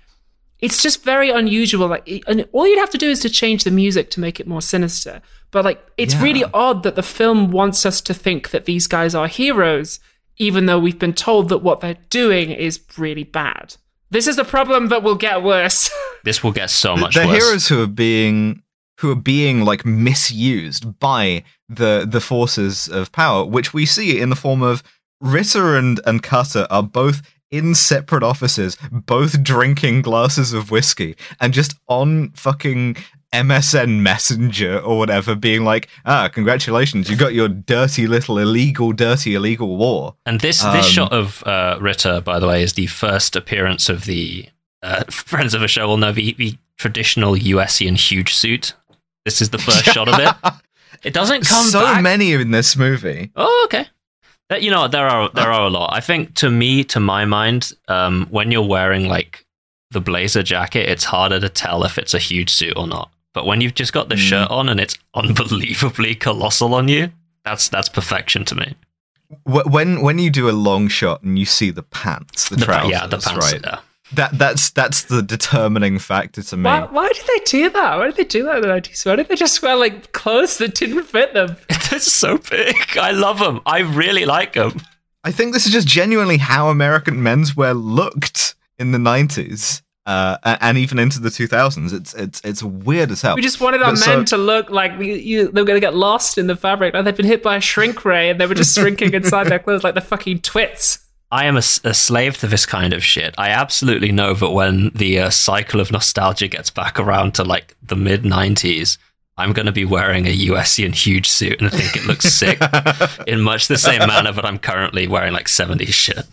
A: it's just very unusual like and all you'd have to do is to change the music to make it more sinister but like it's
B: Yeah.
A: really odd that the film wants us to think that these guys are heroes even though we've been told that what they're doing is really bad this is the problem that will get worse
C: This will get so
B: The-
C: much
B: the
C: worse.
B: heroes who are being who are being like misused by the the forces of power, which we see in the form of Ritter and and Cutter are both in separate offices, both drinking glasses of whiskey, and just on fucking MSN Messenger or whatever, being like, "Ah, congratulations, you got your dirty little illegal, dirty illegal war."
C: And this
B: Um,
C: this shot of uh, Ritter, by the way, is the first appearance of the uh, friends of a show will know the, the traditional USian huge suit. This is the first shot of it. It doesn't come
B: so
C: back.
B: many in this movie.
C: Oh, okay. That- You know, there are there are a lot. I think to me, to my mind, um, when you're wearing like the blazer jacket, it's harder to tell if it's a huge suit or not. But when you've just got the
B: Mm.
C: shirt on and it's unbelievably colossal on you, that's that's perfection to me.
B: When when you do a long shot and you see the pants, the,
C: The pa-
B: trousers,
C: yeah, the pants.
B: right?
C: Yeah.
B: That that's that's the determining factor to me.
A: why, why did they do that why did they do that in the 90s why did they just wear like clothes that didn't fit them
C: They're so big. I love them. I really like them.
B: I think this is just genuinely how American menswear looked in the nineties, uh, and even into the two thousands. It's it's it's weird as hell.
A: We just wanted our
B: But
A: men
B: so-
A: to look like you, you, they were going to get lost in the fabric. Like they've been hit by a shrink ray and they were just shrinking inside their clothes like the fucking twits.
C: I am a slave to this kind of shit. I absolutely know that when the uh, cycle of nostalgia gets back around to like the mid 90s, I'm going to be wearing a USC USian huge suit and I think it looks sick in much the same manner that I'm currently wearing like 70s shit.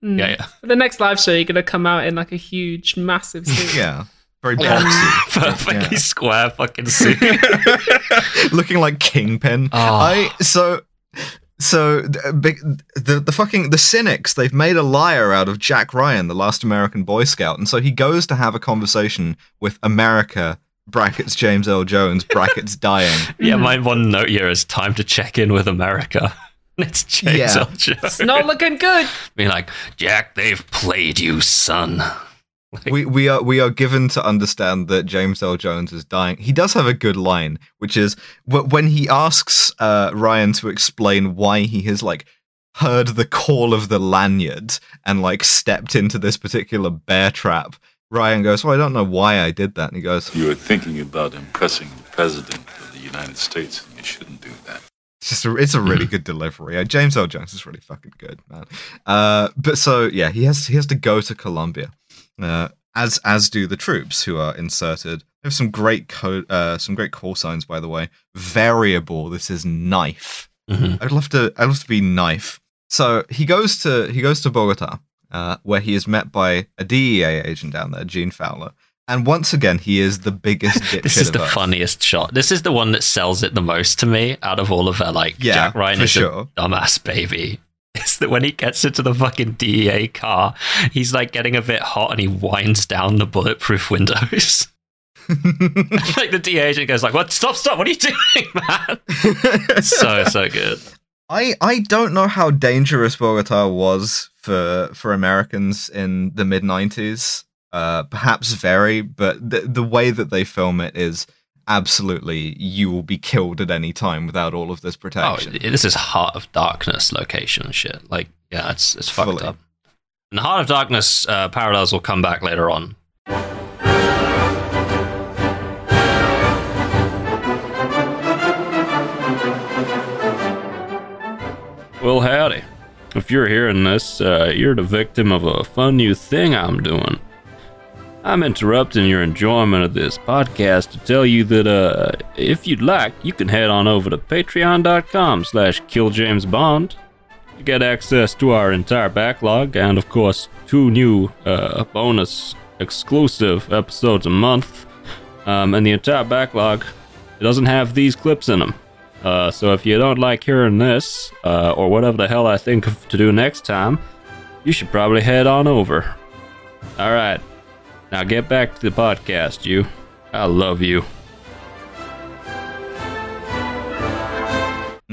A: Hmm.
C: Yeah, yeah.
A: For the next live show, you're going to come out in like a huge, massive suit.
B: yeah, very boxy,
C: Perfectly square fucking suit.
B: looking like Kingpin.
C: Oh.
B: I so. So the, uh, the the fucking the cynics they've made a liar out of Jack Ryan, the last American Boy Scout, and so he goes to have a conversation with America brackets James Earl Jones brackets dying.
C: yeah, my one note here is time to check in with America. It's James
B: Yeah.
C: L. Jones.
A: It's not looking good.
C: Being like, Jack, they've played you, son.
B: We we are we are given to understand that James Earl Jones is dying. He does have a good line, which is when he asks uh, Ryan to explain why he has like heard the call of the lanyard and like stepped into this particular bear trap. Ryan goes, "Well, I don't know why I did that." And he goes,
H: You were thinking about impressing the President of the United States, and you shouldn't do that.
B: It's just a, it's a really good delivery. Uh, James Earl Jones is really fucking good, man. Uh, but so yeah, he has he has to go to Colombia, uh, as as do the troops who are inserted. They have some great code, uh, some great call signs, by the way. Variable. This is knife.
C: Mhm.
B: I'd love to. I'd love to be knife. So he goes to he goes to Bogota, uh, where he is met by a DEA agent down there, Gene Fowler. And once again, he is the biggest.
C: This is the
B: Earth.
C: funniest shot. This is the one that sells it the most to me out of all of their like
B: Yeah,
C: Jack Ryan is
B: sure.
C: a dumbass baby. It's that when he gets into the fucking DEA car, he's like getting a bit hot and he winds down the bulletproof windows. like the DEA agent goes like, "What? Stop! Stop! What are you doing, man?" so so good.
B: I I don't know how dangerous Bogota was for for Americans in the mid '90s. Uh, perhaps very, but the the way that they film it is absolutely you will be killed at any time without all of this
C: Oh,
B: protection.
C: this is Heart of Darkness location shit. Like, yeah, it's it's fucked
B: Fully.
C: up. And the Heart of Darkness uh, parallels will come back later on.
I: Well, howdy. If you're hearing this, uh, you're the victim of a fun new thing I'm doing. I'm interrupting your enjoyment of this podcast to tell you that uh, if you'd like, you can head on over to patreon.com slash killjamesbond. You get access to our entire backlog and, of course, two new uh, bonus exclusive episodes a month. Um, and the entire backlog it doesn't have these clips in them. Uh, so if you don't like hearing this, uh, or whatever the hell I think of to do next time, you should probably head on over. All right, now get back to the podcast, you. I love you.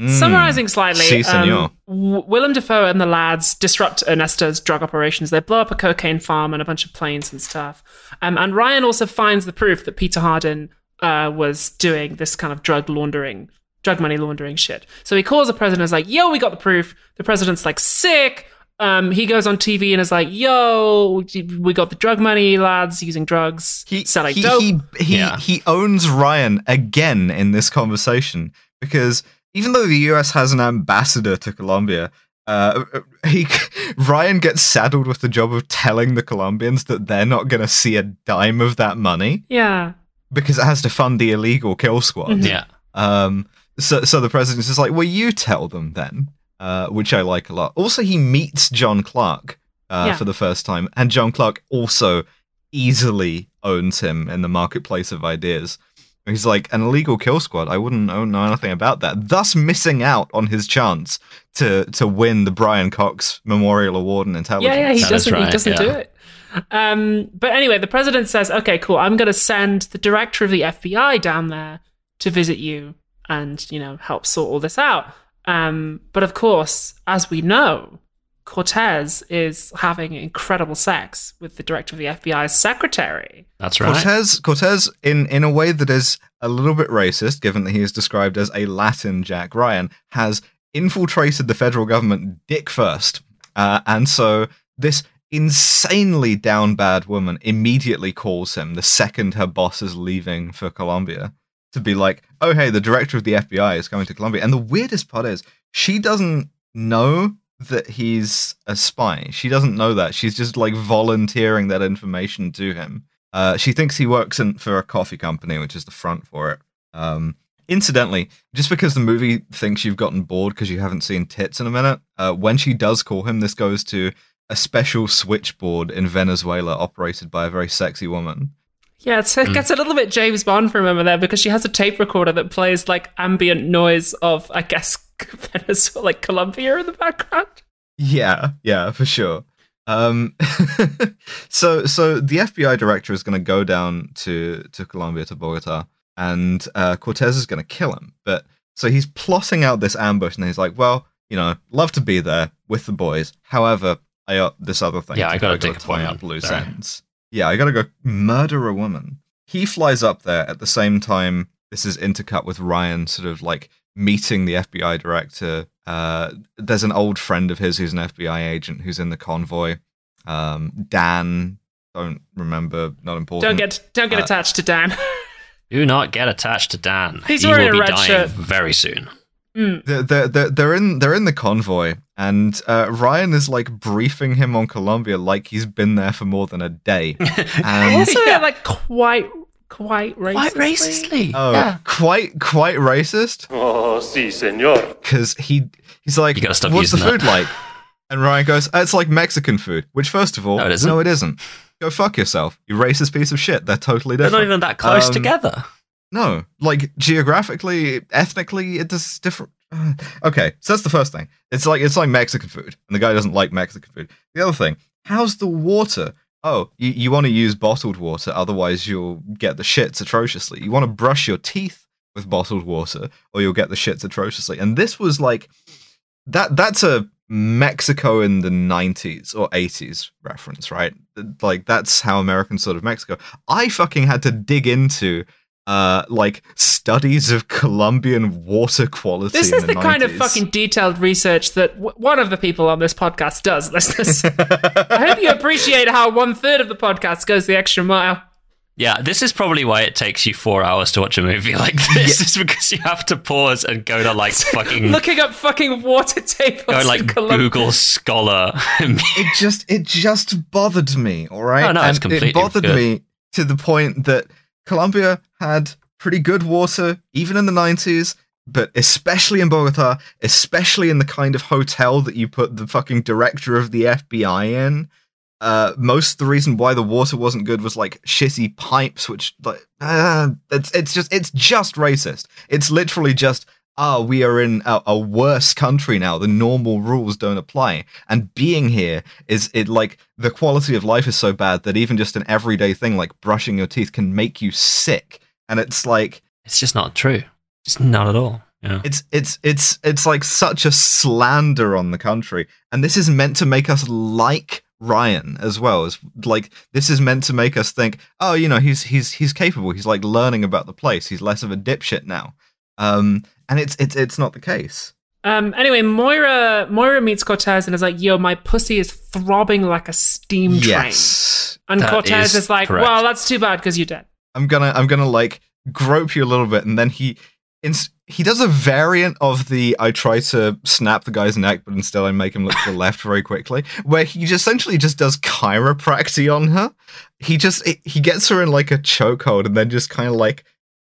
A: Summarizing slightly,
B: Si, senor.
A: um, Willem Dafoe and the lads disrupt Ernesto's drug operations. They blow up a cocaine farm and a bunch of planes and stuff. Um, and Ryan also finds the proof that Peter Hardin uh, was doing this kind of drug laundering, drug money laundering shit. So he calls the president and is like, yo, we got the proof. The president's like, sick. Um, he goes on TV and is like, yo, we got the drug money, lads, using drugs,
B: he
A: selling
B: he,
A: dope.
B: he he,
C: Yeah.
B: he owns Ryan again in this conversation because even though the US has an ambassador to Colombia, uh, he Ryan gets saddled with the job of telling the Colombians that they're not going to see a dime of that money
A: yeah.
B: because it has to fund the illegal kill squad.
C: Yeah.
B: Um, so, so the president's just like, well, you tell them then, uh, which I like a lot. Also, he meets John Clark uh,
A: Yeah.
B: for the first time, and John Clark also easily owns him in the marketplace of ideas. He's like an illegal kill squad. I wouldn't know know anything about that, thus missing out on his chance to to win the Brian Cox Memorial Award in intelligence.
A: Yeah, yeah, he
C: That is
A: doesn't. he doesn't do it. Um, but anyway, the president says, "Okay, cool. I'm going to send the director of the FBI down there to visit you and you know help sort all this out." Um, but of course, as we know, Cortez is having incredible sex with the director of the FBI's secretary.
C: That's right.
B: Cortez, Cortez, in in a way that is a little bit racist, given that he is described as a Latin Jack Ryan, has infiltrated the federal government dick first, uh, and so this insanely down bad woman immediately calls him the second her boss is leaving for Colombia to be like, "Oh hey, the director of the FBI is coming to Colombia," and the weirdest part is she doesn't know that he's a spy. She doesn't know that. She's just like volunteering that information to him. Uh, she thinks he works in, for a coffee company, which is the front for it. Um, incidentally, just because the movie thinks you've gotten bored because you haven't seen tits in a minute, uh, when she does call him, this goes to a special switchboard in Venezuela operated by a very sexy woman.
A: Yeah, it's, it gets a little bit James Bond from a moment there because she has a tape recorder that plays like ambient noise of, I guess, Venezuela, like Colombia in the background.
B: Yeah, yeah, for sure. Um, so so the FBI director is going to go down to to Colombia to Bogota, and uh, Cortez is going to kill him. But so he's plotting out this ambush, and he's like, "Well, you know, love to be there with the boys. However, I got this other thing.
C: Yeah,
B: to
C: I gotta
B: do.
C: take a point
B: up loose
C: sorry.
B: ends. Yeah, I gotta go murder a woman. He flies up there at the same time. This is intercut with Ryan, sort of like meeting the FBI director. Uh, there's an old friend of his who's an FBI agent who's in the convoy. Um, Dan, don't remember, not important.
A: Don't get don't get
B: Uh,
A: attached to Dan.
C: Do not get attached to Dan.
A: He's
C: he
A: wearing
C: will
A: a
C: be
A: red
C: dying
A: shirt.
C: very soon.
B: They're, they're, they're, they're in they're in the convoy, and uh, Ryan is like briefing him on Colombia like he's been there for more than a day. And
A: also, like quite quite racist.
C: Quite racistly.
B: oh, quite quite racist
E: Oh, si, senor.
B: because he he's like,
C: You gotta stop
B: "What's the food
C: that."
B: like?" And Ryan goes, "Uh, "It's like Mexican food." Which, first of all,
C: No, it isn't.
B: No, it isn't. Go fuck yourself, you racist piece of shit. They're totally different.
C: They're not even that close
B: Um,
C: together.
B: No, like geographically, ethnically, it is different. Okay, so that's the first thing. It's like it's like Mexican food, and the guy doesn't like Mexican food. The other thing, how's the water? Oh, you, you want to use bottled water, otherwise you'll get the shits atrociously. You want to brush your teeth with bottled water, or you'll get the shits atrociously. And this was like that. That's a Mexico in the '90s or '80s reference, right? Like that's how Americans sort of Mexico. I fucking had to dig into uh like studies of Colombian water quality.
A: This
B: in
A: is the kind of fucking detailed research that w- one of the people on this podcast does, listeners. I hope you appreciate how one third of the podcast goes the extra mile.
C: Yeah, this is probably why it takes you four hours to watch a movie like this. Is because you have to pause and go to like fucking
A: Looking up fucking water tables
C: go like Google Scholar.
B: it just it just bothered me all right
C: Oh, no, it's
B: And
C: completely
B: it bothered
C: good.
B: me to the point that Colombia had pretty good water even in the 90s, but especially in Bogota, especially in the kind of hotel that you put the fucking director of the FBI in. Uh, most of the reason why the water wasn't good was like shitty pipes, which like uh, it's it's just it's just racist. It's literally just ah, we are in a, a worse country now. The normal rules don't apply, and being here is it like the quality of life is so bad that even just an everyday thing like brushing your teeth can make you sick, and it's like
C: It's just not true. It's not at all. Yeah.
B: it's it's it's it's like such a slander on the country, and this is meant to make us like Ryan as well as like this is meant to make us think, oh, you know, he's he's he's capable. He's like learning about the place. He's less of a dipshit now. Um, and it's it's it's not the case.
A: Um, anyway, Moira Moira meets Cortez and is like, "Yo, my pussy is throbbing like a steam train."
B: Yes,
A: And Cortez
C: is
A: is, like,
C: correct.
A: "Well, that's too bad because you're dead."
B: I'm gonna I'm gonna like grope you a little bit, and then he ins- he does a variant of the I try to snap the guy's neck, but instead I make him look to the left very quickly, where he just essentially just does chiropractic on her. He just he gets her in like a chokehold, and then just kind of like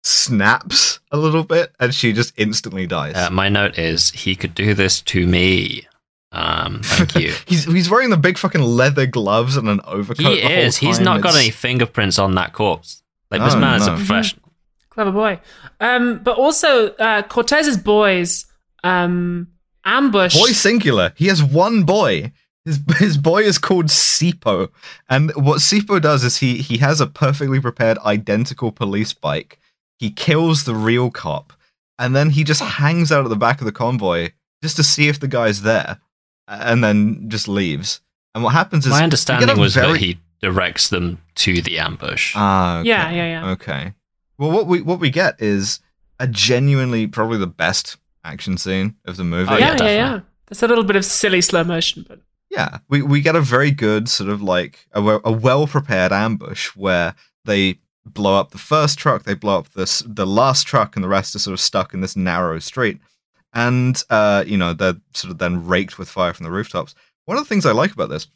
B: snaps a little bit, and she just instantly dies.
C: Uh, my note is he could do this to me. Um, thank you.
B: he's he's wearing the big fucking leather gloves and an overcoat.
C: he
B: the whole
C: is. He's
B: time.
C: not got any fingerprints on that corpse. Like this
B: Oh,
C: man is a
B: no.
C: professional.
A: Clever boy. Um, but also uh, Cortez's boys um, ambush.
B: Boy singular. He has one boy. His his boy is called Sipo, and what Sipo does is he he has a perfectly prepared identical police bike. He kills the real cop, and then he just hangs out at the back of the convoy just to see if the guy's there, and then just leaves. And what happens is
C: My understanding was
B: very-
C: that he directs them to the ambush.
B: Ah, okay.
A: Yeah, yeah, yeah.
B: Okay. Well, what we what we get is a genuinely probably the best action scene of the movie.
C: Oh,
A: yeah,
C: yeah,
A: yeah, yeah. There's a little bit of silly slow motion, but
B: Yeah, we, we get a very good sort of like a, a well prepared ambush where they blow up the first truck, they blow up this the last truck, and the rest are sort of stuck in this narrow street, and uh, you know they're sort of then raked with fire from the rooftops. One of the things I like about this,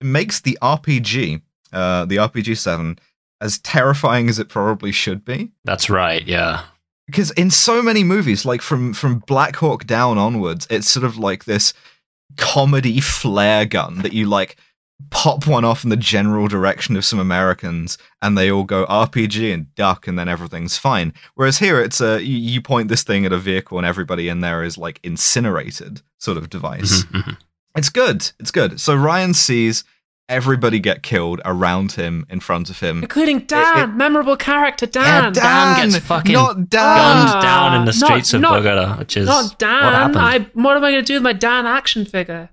B: it makes the RPG, uh, the RPG Seven, as terrifying as it probably should be
C: That's right. Yeah.
B: because in so many movies like from from black hawk down onwards it's sort of like this comedy flare gun that you like pop one off in the general direction of some americans and they all go rpg and duck and then everything's fine whereas here it's a you, you point this thing at a vehicle and everybody in there is like incinerated sort of device
C: Mhm, mhm.
B: it's good it's good so ryan sees everybody get killed around him in front of him
A: including Dan,
B: it-
A: memorable character
B: Yeah,
A: Dan.
C: Dan gets fucking
B: not Dan.
C: Gunned
A: Ah,
C: down in the
A: not-
C: streets of
A: not-
C: Bogota, which is
A: Not Dan.
C: what happened.
A: I, what am I going to do with my Dan action figure?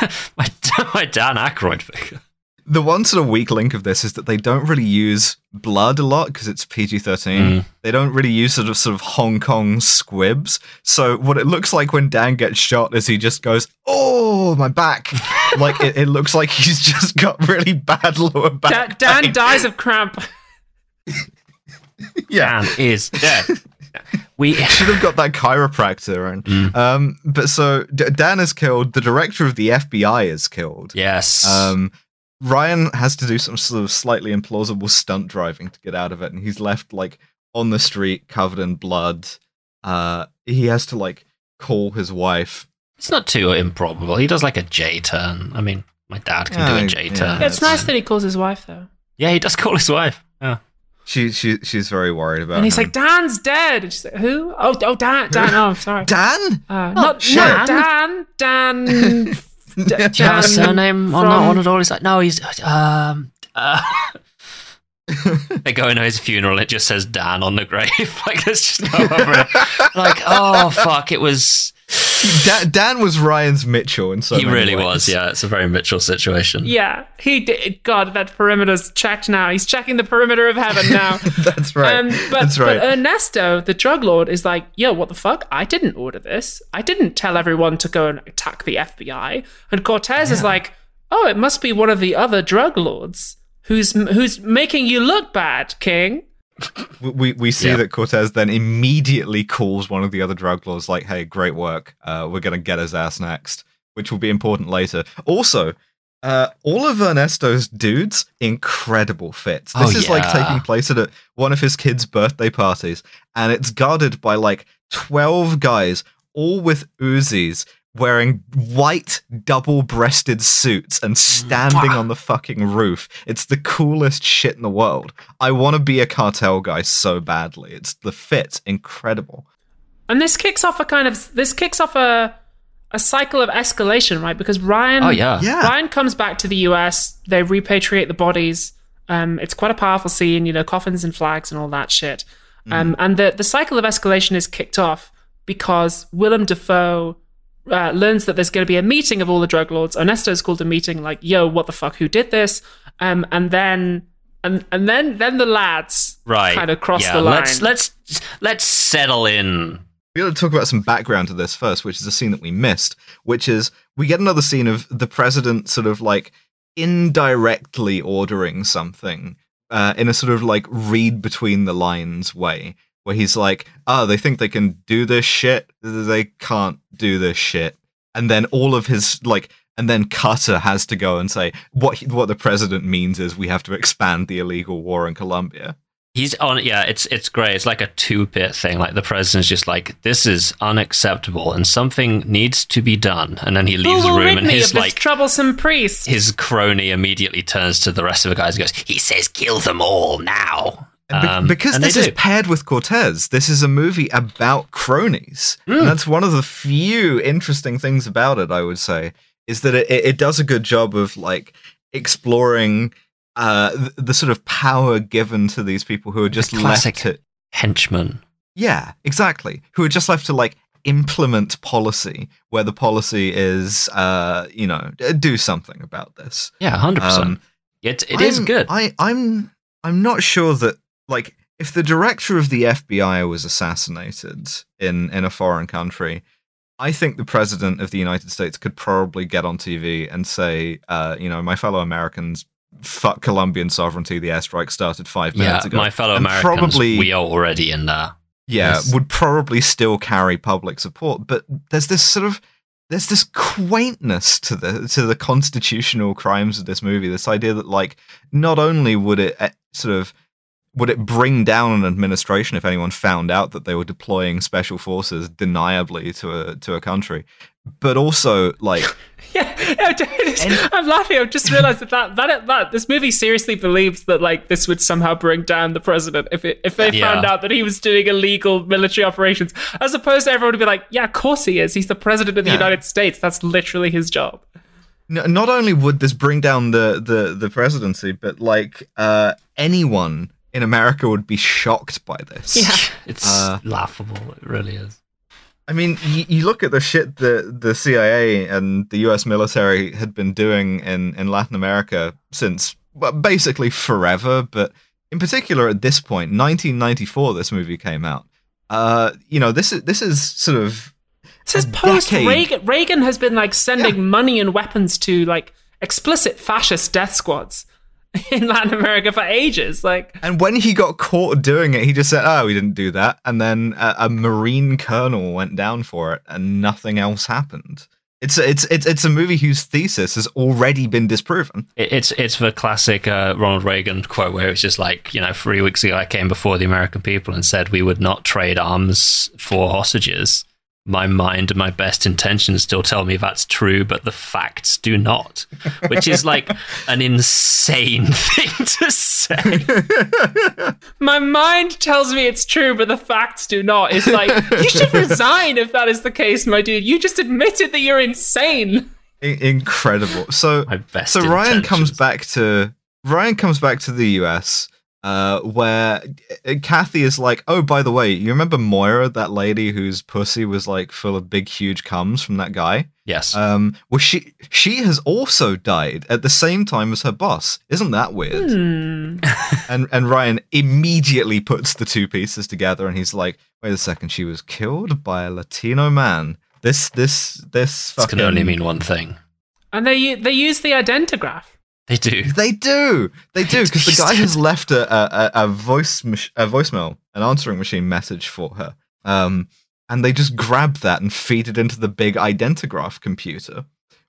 C: my, my Dan Aykroyd figure.
B: The one sort of weak link of this is that they don't really use blood a lot because it's PG thirteen.
C: Mm.
B: They don't really use sort of sort of Hong Kong squibs. So what it looks like when Dan gets shot is he just goes, "Oh, my back!" like it, it looks like he's just got really bad lower
A: Da-
B: back.
A: Dan
B: pain.
A: dies of cramp.
B: Yeah.
C: Dan is dead. We
B: should have got that chiropractor and
C: Mm.
B: um but so D- Dan is killed the director of the FBI is killed
C: yes.
B: Um, Ryan has to do some sort of slightly implausible stunt driving to get out of it, and he's left like on the street covered in blood. Uh, he has to like call his wife.
C: it's not too improbable. He does like a J turn. I mean, my dad can do
B: Yeah,
C: a J
B: yeah.
C: turn.
A: it's nice that he calls his wife though,
C: Yeah, he does call his wife. Yeah.
B: She she she's very worried about.
A: and he's
B: him.
A: like, "Dan's dead." And she's like, "Who? Oh, oh, Dan, Dan. Oh, sorry.
B: Dan.
A: Uh, not,
B: shit.
A: not Dan. Dan. D-
C: Do you have a
A: Dan
C: surname on that
A: from-
C: one at all? He's like, no, he's um. Uh, they go into his funeral. It just says Dan on the grave. like there's just no other. like oh fuck, it was.
B: Dan, Dan was Ryan's Mitchell, and so
C: he really was. Yeah, it's a very Mitchell situation.
A: Yeah, he did. God, that perimeter's checked now. He's checking the perimeter of heaven now.
B: that's right.
A: Um, but,
B: that's right.
A: but Ernesto, the drug lord, is like, yo, what the fuck? I didn't order this. I didn't tell everyone to go and attack the FBI. And Cortez is like, oh, it must be one of the other drug lords who's who's making you look bad, King.
B: We we, see
C: Yeah.
B: that Cortez then immediately calls one of the other drug lords, like, "Hey, great work. Uh, we're gonna get his ass next," which will be important later. Also, Uh, all of Ernesto's dudes, incredible fits. This
C: Oh,
B: is like taking place at a, one of his kids' birthday parties, and it's guarded by like 12 guys, all with Uzis, wearing white double breasted suits and standing on the fucking roof. It's the coolest shit in the world. I want to be a cartel guy so badly. It's the fit, incredible.
A: And this kicks off a kind of this kicks off a a cycle of escalation, right? Because Ryan,
C: Oh, yeah.
B: Yeah.
A: Ryan comes back to the U.S. They repatriate the bodies. Um, it's quite a powerful scene, you know, coffins and flags and all that shit. Um, and the the cycle of escalation is kicked off because Willem Dafoe uh, learns that there's going to be a meeting of all the drug lords. Ernesto's called a meeting, like, "Yo, what the fuck? Who did this?" Um, and then and and then then the lads
C: Right.
A: kind of cross
C: yeah,
A: the line.
C: Let's let's let's settle in.
B: We got to talk about some background to this first, which is a scene that we missed, which is we get another scene of the president sort of like indirectly ordering something uh, in a sort of like read between the lines way, where he's like, oh, they think they can do this shit. They can't do this shit. And then all of his like, and then Cutter has to go and say what he, what the president means is we have to expand the illegal war in Colombia.
C: He's on. Yeah, it's it's great. It's like a two bit thing. Like the president's just like, this is unacceptable, and something needs to be done. And then he leaves
A: Who
C: the room, and
A: me
C: his like
A: troublesome priest?
C: his crony immediately turns to the rest of the guys and goes, "He says, kill them all now." Um,
B: because this is paired with Cortez, this is a movie about cronies.
C: Hmm.
B: And that's one of the few interesting things about it, I would say, is that it, it does a good job of like exploring uh, the, the sort of power given to these people who are just
C: classic-
B: left to.
C: henchman.
B: Yeah, exactly. Who are just left to like implement policy where the policy is, uh, you know, do something about this.
C: Yeah, hundred
B: Um,
C: percent. It it is good.
B: I, I'm I'm not sure that like if the director of the FBI was assassinated in in a foreign country, I think the president of the United States could probably get on TV and say, uh, you know, my fellow Americans, fuck Colombian sovereignty. The airstrike started five
C: yeah,
B: minutes ago.
C: my fellow
B: And
C: Americans,
B: probably
C: we are already in there.
B: yeah,
C: Yes.
B: would probably still carry public support. But there's this sort of there's this quaintness to the to the constitutional crimes of this movie. This idea that like not only would it eh, sort of would it bring down an administration if anyone found out that they were deploying special forces deniably to a to a country, but also like
A: Yeah, I just- I'm laughing. I've just realized that, that that that this movie seriously believes that like this would somehow bring down the president if it, if they
C: Yeah.
A: found out that he was doing illegal military operations, as opposed to everyone would be like, yeah, of course he is. He's the president of the
B: Yeah.
A: United States. That's literally his job.
B: n- not only would this bring down the the the presidency, but like uh, anyone in America would be shocked by this.
A: Yeah.
C: It's
B: Uh,
C: laughable. It really is.
B: I mean, you, you look at the shit that the CIA and the U.S. military had been doing in, in Latin America since well, basically forever, but in particular at this point, 1994, this movie came out. Uh, you know, this is this is sort of
A: This is post Reagan. Reagan has been like sending money and weapons to like explicit fascist death squads in Latin America for ages. Like,
B: And when he got caught doing it, he just said, "Oh, we didn't do that." And then a, a Marine colonel went down for it, and nothing else happened. It's it's it's it's a movie whose thesis has already been disproven.
C: It, it's it's the classic uh, Ronald Reagan quote where it's just like you know three weeks ago I came before the American people and said we would not trade arms for hostages. My mind and my best intentions still tell me that's true, but the facts do not. Which is like an insane thing to say.
A: my mind tells me it's true, but the facts do not. It's like you should resign if that is the case, my dude. You just admitted that you're insane.
B: I- incredible. So
C: My best
B: so Ryan comes back to Ryan comes back to the US uh, where uh, Kathy is like, "Oh, by the way, you remember Moira, that lady whose pussy was like full of big huge cums from that guy?
C: Yes.
B: Um, well she she has also died at the same time as her boss. Isn't that weird?"
A: Hmm.
B: And and Ryan immediately puts the two pieces together and he's like, "Wait a second, she was killed by a Latino man." This this this
C: this
B: fucking
C: can only mean one thing.
A: And they they use the identigraph.
C: They do.
B: They do. They do because the guy has left a a, a, voice a voicemail, an answering machine message for her. Um, and they just grab that and feed it into the big identigraph computer,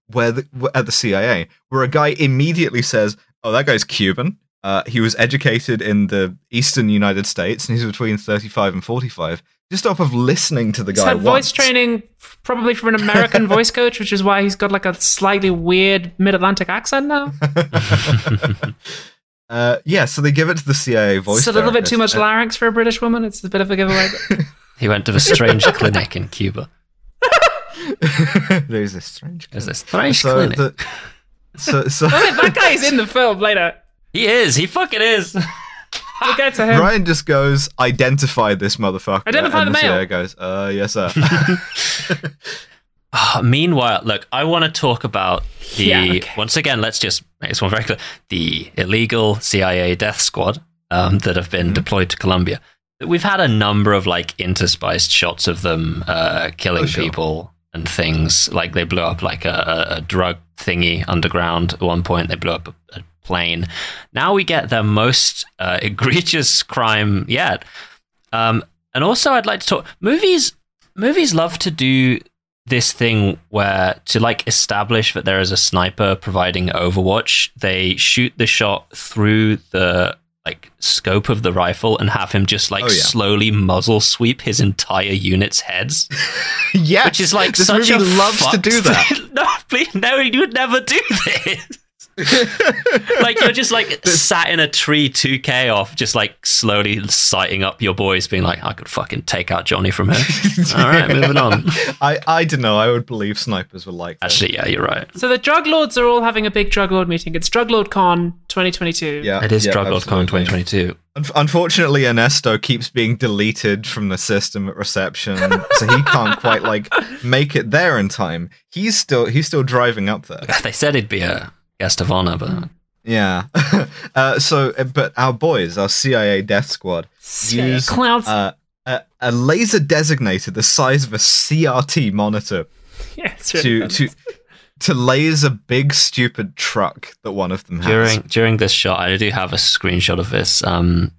B: where the, at the CIA, where a guy immediately says, "Oh, that guy's Cuban. Uh, he was educated in the eastern United States, and he's between 35 and 45." Just off of listening to the
A: He's
B: guy
A: had
B: once.
A: voice training probably from an American voice coach, which is why he's got like a slightly weird mid-Atlantic accent now.
B: Uh, yeah, so they give it to the CIA voice.
A: It's a little bit too much larynx for a British woman. It's a bit of a giveaway.
C: He went to a strange clinic in Cuba.
B: There's a strange.
C: There's a strange
B: so,
C: clinic.
B: the- so, so
A: Oh, wait, that guy's in the film later.
C: He is. He fucking is.
A: We'll get to him.
B: Ryan just goes, identify this motherfucker.
A: Identify
B: and
A: the male.
B: CIA goes, uh, yes, sir.
C: Ah, meanwhile, look, I want to talk about the
A: Yeah, okay.
C: once again. Let's just make this one very clear: the illegal CIA death squad um, that have
B: Mm-hmm.
C: been deployed to Colombia. We've had a number of like interspiced shots of them uh, killing
B: Oh, sure.
C: people and things. Like they blew up like a, a, a drug thingy underground at one point. They blew up a, a plane. Now we get their most uh, egregious crime yet. Um, and also, I'd like to talk movies. Movies love to do this thing where to like establish that there is a sniper providing overwatch. They shoot the shot through the like scope of the rifle and have him just like
B: Oh, yeah.
C: slowly muzzle sweep his entire unit's heads,
B: yeah,
C: which is like
B: this
C: such
B: movie
C: a
B: loves to do that.
C: no, please, no, you would never do this. like you're just like sat in a tree 2k off just like slowly sighting up your boys being like i could fucking take out johnny from here all right moving on
B: I, I don't know. I would believe snipers were like this.
C: actually yeah you're right
A: So the drug lords are all having a big drug lord meeting. It's Drug Lord Con 2022.
B: Yeah,
C: it is
B: yeah,
C: drug lord con 2022
B: Unfortunately, Ernesto keeps being deleted from the system at reception, so he can't quite like make it there in time. He's still he's still driving up there.
C: they said he'd be a guest of honor but
B: Yeah. uh, so, uh, but our boys, our CIA death squad,
A: CIA
B: use
A: clowns.
B: uh, a, a laser designated the size of a CRT monitor
A: yeah,
B: to
A: fun.
B: to to laze a big stupid truck that one of them has.
C: during during this shot i do have a screenshot of this um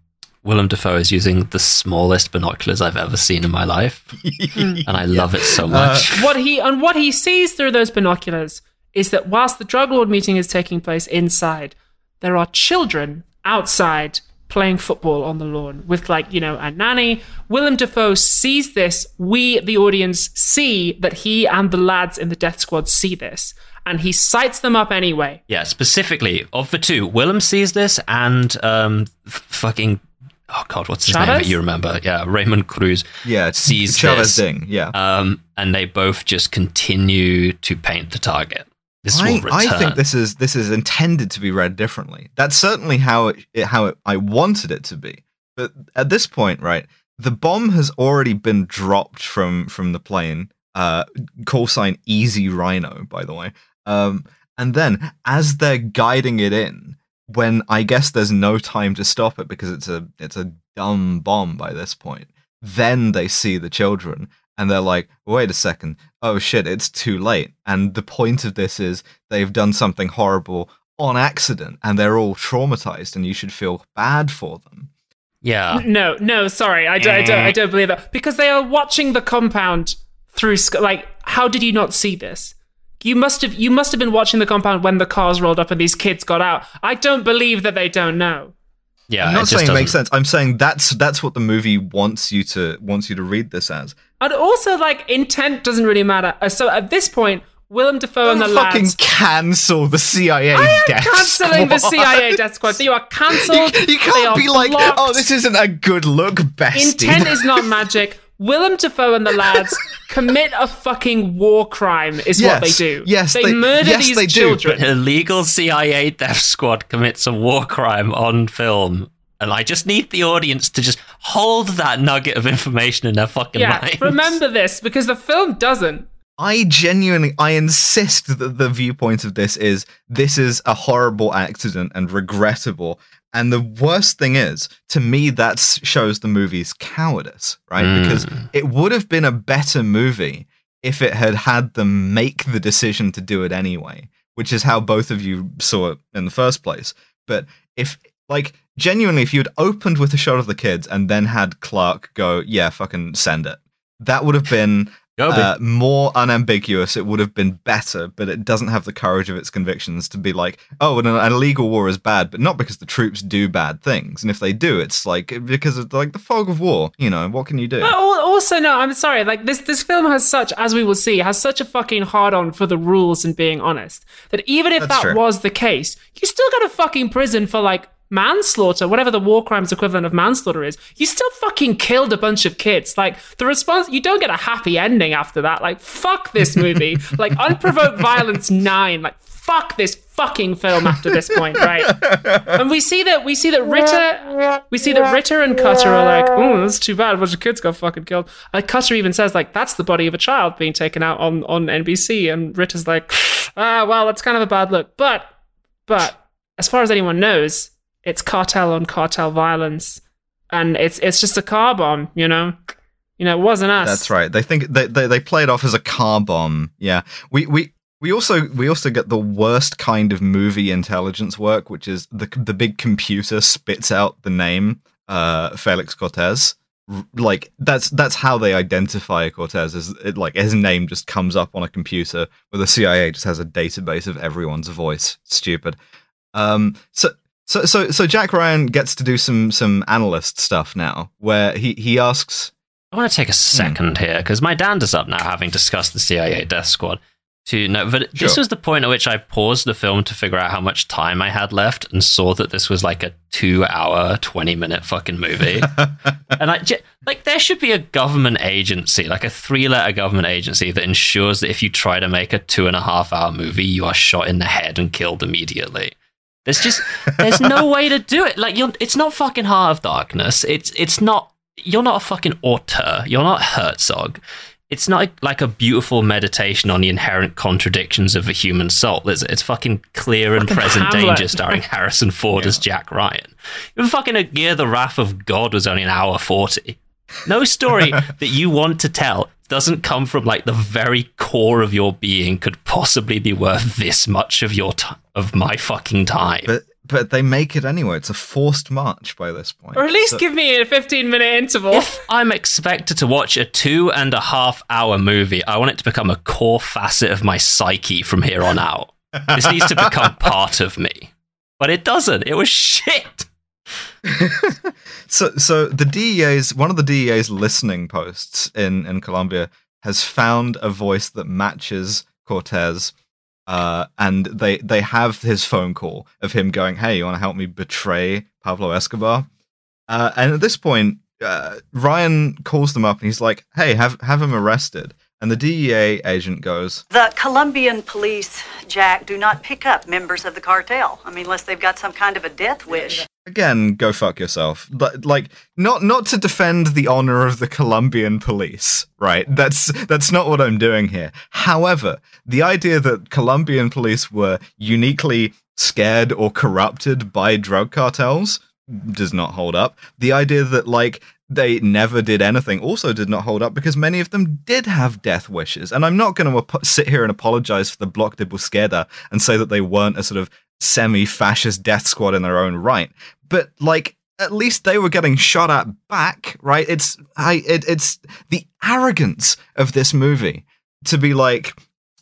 C: Willem Dafoe is using the smallest binoculars I've ever seen in my life, and I love it so much.
A: what he and what he sees through those binoculars is that whilst the drug lord meeting is taking place inside, there are children outside playing football on the lawn with like you know a nanny. Willem Dafoe sees this. We, the audience, see that he and the lads in the death squad see this, and he sights them up anyway.
C: Yeah, specifically of the two, Willem sees this, and um, f- fucking oh god, what's his name
A: Chavez?
C: that you remember? Yeah, Raymond Cruz.
B: yeah,
C: sees
B: Chavez
C: this.
B: Ding. Yeah.
C: Um, and they both just continue to paint the target. This
B: I. I think this is this is intended to be read differently. That's certainly how it, it how it, I wanted it to be. But at this point, right, the bomb has already been dropped from from the plane. Uh, call sign Easy Rhino, by the way. Um, and then as they're guiding it in, when I guess there's no time to stop it because it's a it's a dumb bomb by this point. Then they see the children and they're like, wait a second, oh shit, it's too late. And the point of this is they've done something horrible on accident and they're all traumatized and you should feel bad for them.
C: yeah,
A: No, no, sorry, I don't, I don't, I don't believe that because they are watching the compound through. sc- Like, how did you not see this? You must have, you must have been watching the compound when the cars rolled up and these kids got out. I don't believe that they don't know.
C: yeah.
B: I'm
C: it
B: not
C: just
B: saying it makes sense. I'm saying that's that's what the movie wants you to wants you to read this as.
A: And also, like, intent doesn't really matter. Uh, So at this point, Willem Dafoe and the
B: Don't fucking
A: lads.
B: cancel the CIA
A: I am
B: death
A: cancelling the. CIA death squad. You are
B: You,
A: cancelled.
B: you
A: They
B: can't
A: are
B: be like,
A: blocked.
B: oh, this isn't a good look, bestie.
A: Intent is not magic. Willem Dafoe and the lads commit a fucking war crime, is what they do.
B: yes,
A: they,
B: they-
A: murder
B: yes,
A: these
B: they do,
A: children.
C: An illegal CIA death squad commits a war crime on film. And I just need the audience to just hold that nugget of information in their fucking
A: yeah,
C: minds.
A: remember this because the film doesn't.
B: I genuinely, I insist that the viewpoint of this is this is a horrible accident and regrettable. And the worst thing is, to me, that shows the movie's cowardice, right?
C: Mm.
B: Because it would have been a better movie if it had had them make the decision to do it anyway, which is how both of you saw it in the first place. But if, like, genuinely, if you'd opened with a shot of the kids and then had Clark go, yeah, fucking send it, that would have been
C: Gobi.
B: uh, more unambiguous, it would have been better, but it doesn't have the courage of its convictions to be like, oh, an, an illegal war is bad, but not because the troops do bad things. And if they do, it's like because of like the fog of war. You know, what can you do?
A: But also, no, I'm sorry. Like this, this film has such, as we will see, has such a fucking hard on for the rules and being honest that even if
B: That's
A: that
B: true.
A: was the case, you still go to fucking prison for like manslaughter, whatever the war crimes equivalent of manslaughter is. You still fucking killed a bunch of kids. Like the response, you don't get a happy ending after that. Like fuck this movie. like unprovoked violence nine. Like fuck this fucking film after this point, right? and we see that we see that Ritter we see that Ritter and Cutter are like, oh, that's too bad. A bunch of kids got fucking killed. And Cutter even says like, that's the body of a child being taken out on on NBC, and Ritter's like, ah, well, that's kind of a bad look. But but as far as anyone knows, it's cartel on cartel violence, and it's it's just a car bomb, you know. You know, it wasn't us.
B: That's right. They think they, they they play it off as a car bomb. Yeah. We we we also we also get the worst kind of movie intelligence work, which is the the big computer spits out the name uh, Felix Cortez. Like that's that's how they identify Cortez. Is it like his name just comes up on a computer, where the CIA just has a database of everyone's voice. Stupid. Um. So. So, so, so Jack Ryan gets to do some some analyst stuff now, where he he asks
C: I want to take a hmm. second here because my dad is up now, having discussed the CIA Death Squad. To no, but this was the point at which I paused the film to figure out how much time I had left, and saw that this was like a two-hour, twenty-minute fucking movie. and I like there should be a government agency, like a three-letter government agency, that ensures that if you try to make a two and a half hour movie, you are shot in the head and killed immediately. There's just there's no way to do it. Like you're, it's not fucking Heart of Darkness. It's it's not. You're not a fucking auteur. You're not Herzog. It's not like a beautiful meditation on the inherent contradictions of the human soul. Is it? It's fucking clear and
A: Fucking
C: present
A: Hamlet.
C: danger, starring Harrison Ford as Jack Ryan. Even fucking Aguirre the Wrath of God was only an hour forty. No story that you want to tell doesn't come from like the very core of your being could possibly be worth this much of your t- of my fucking time.
B: But but they make it anyway. It's a forced march by this point.
A: or at least
B: So-
A: give me a 15 minute interval.
C: if I'm expected to watch a two and a half hour movie, I want it to become a core facet of my psyche from here on out. This needs to become part of me. But it doesn't. It was shit.
B: so so the DEA's one of the DEA's listening posts in in Colombia has found a voice that matches Cortez. Uh, and they they have his phone call of him going, "Hey, you want to help me betray Pablo Escobar?" Uh, and at this point, uh, Ryan calls them up and he's like, "Hey, have have him arrested." And the DEA agent goes,
J: The Colombian police, Jack, do not pick up members of the cartel. I mean, unless they've got some kind of a death wish.
B: Again go fuck yourself. But, like not not to defend the honor of the colombian police right? That's that's not what i'm doing here. However the idea that colombian police were uniquely scared or corrupted by drug cartels does not hold up. The idea that like they never did anything also did not hold up because many of them did have death wishes. And i'm not going to ap- sit here and apologize for the Bloque de Búsqueda and say that they weren't a sort of semi-fascist death squad in their own right. But like at least they were getting shot at back right? It's i it, it's the arrogance of this movie to be like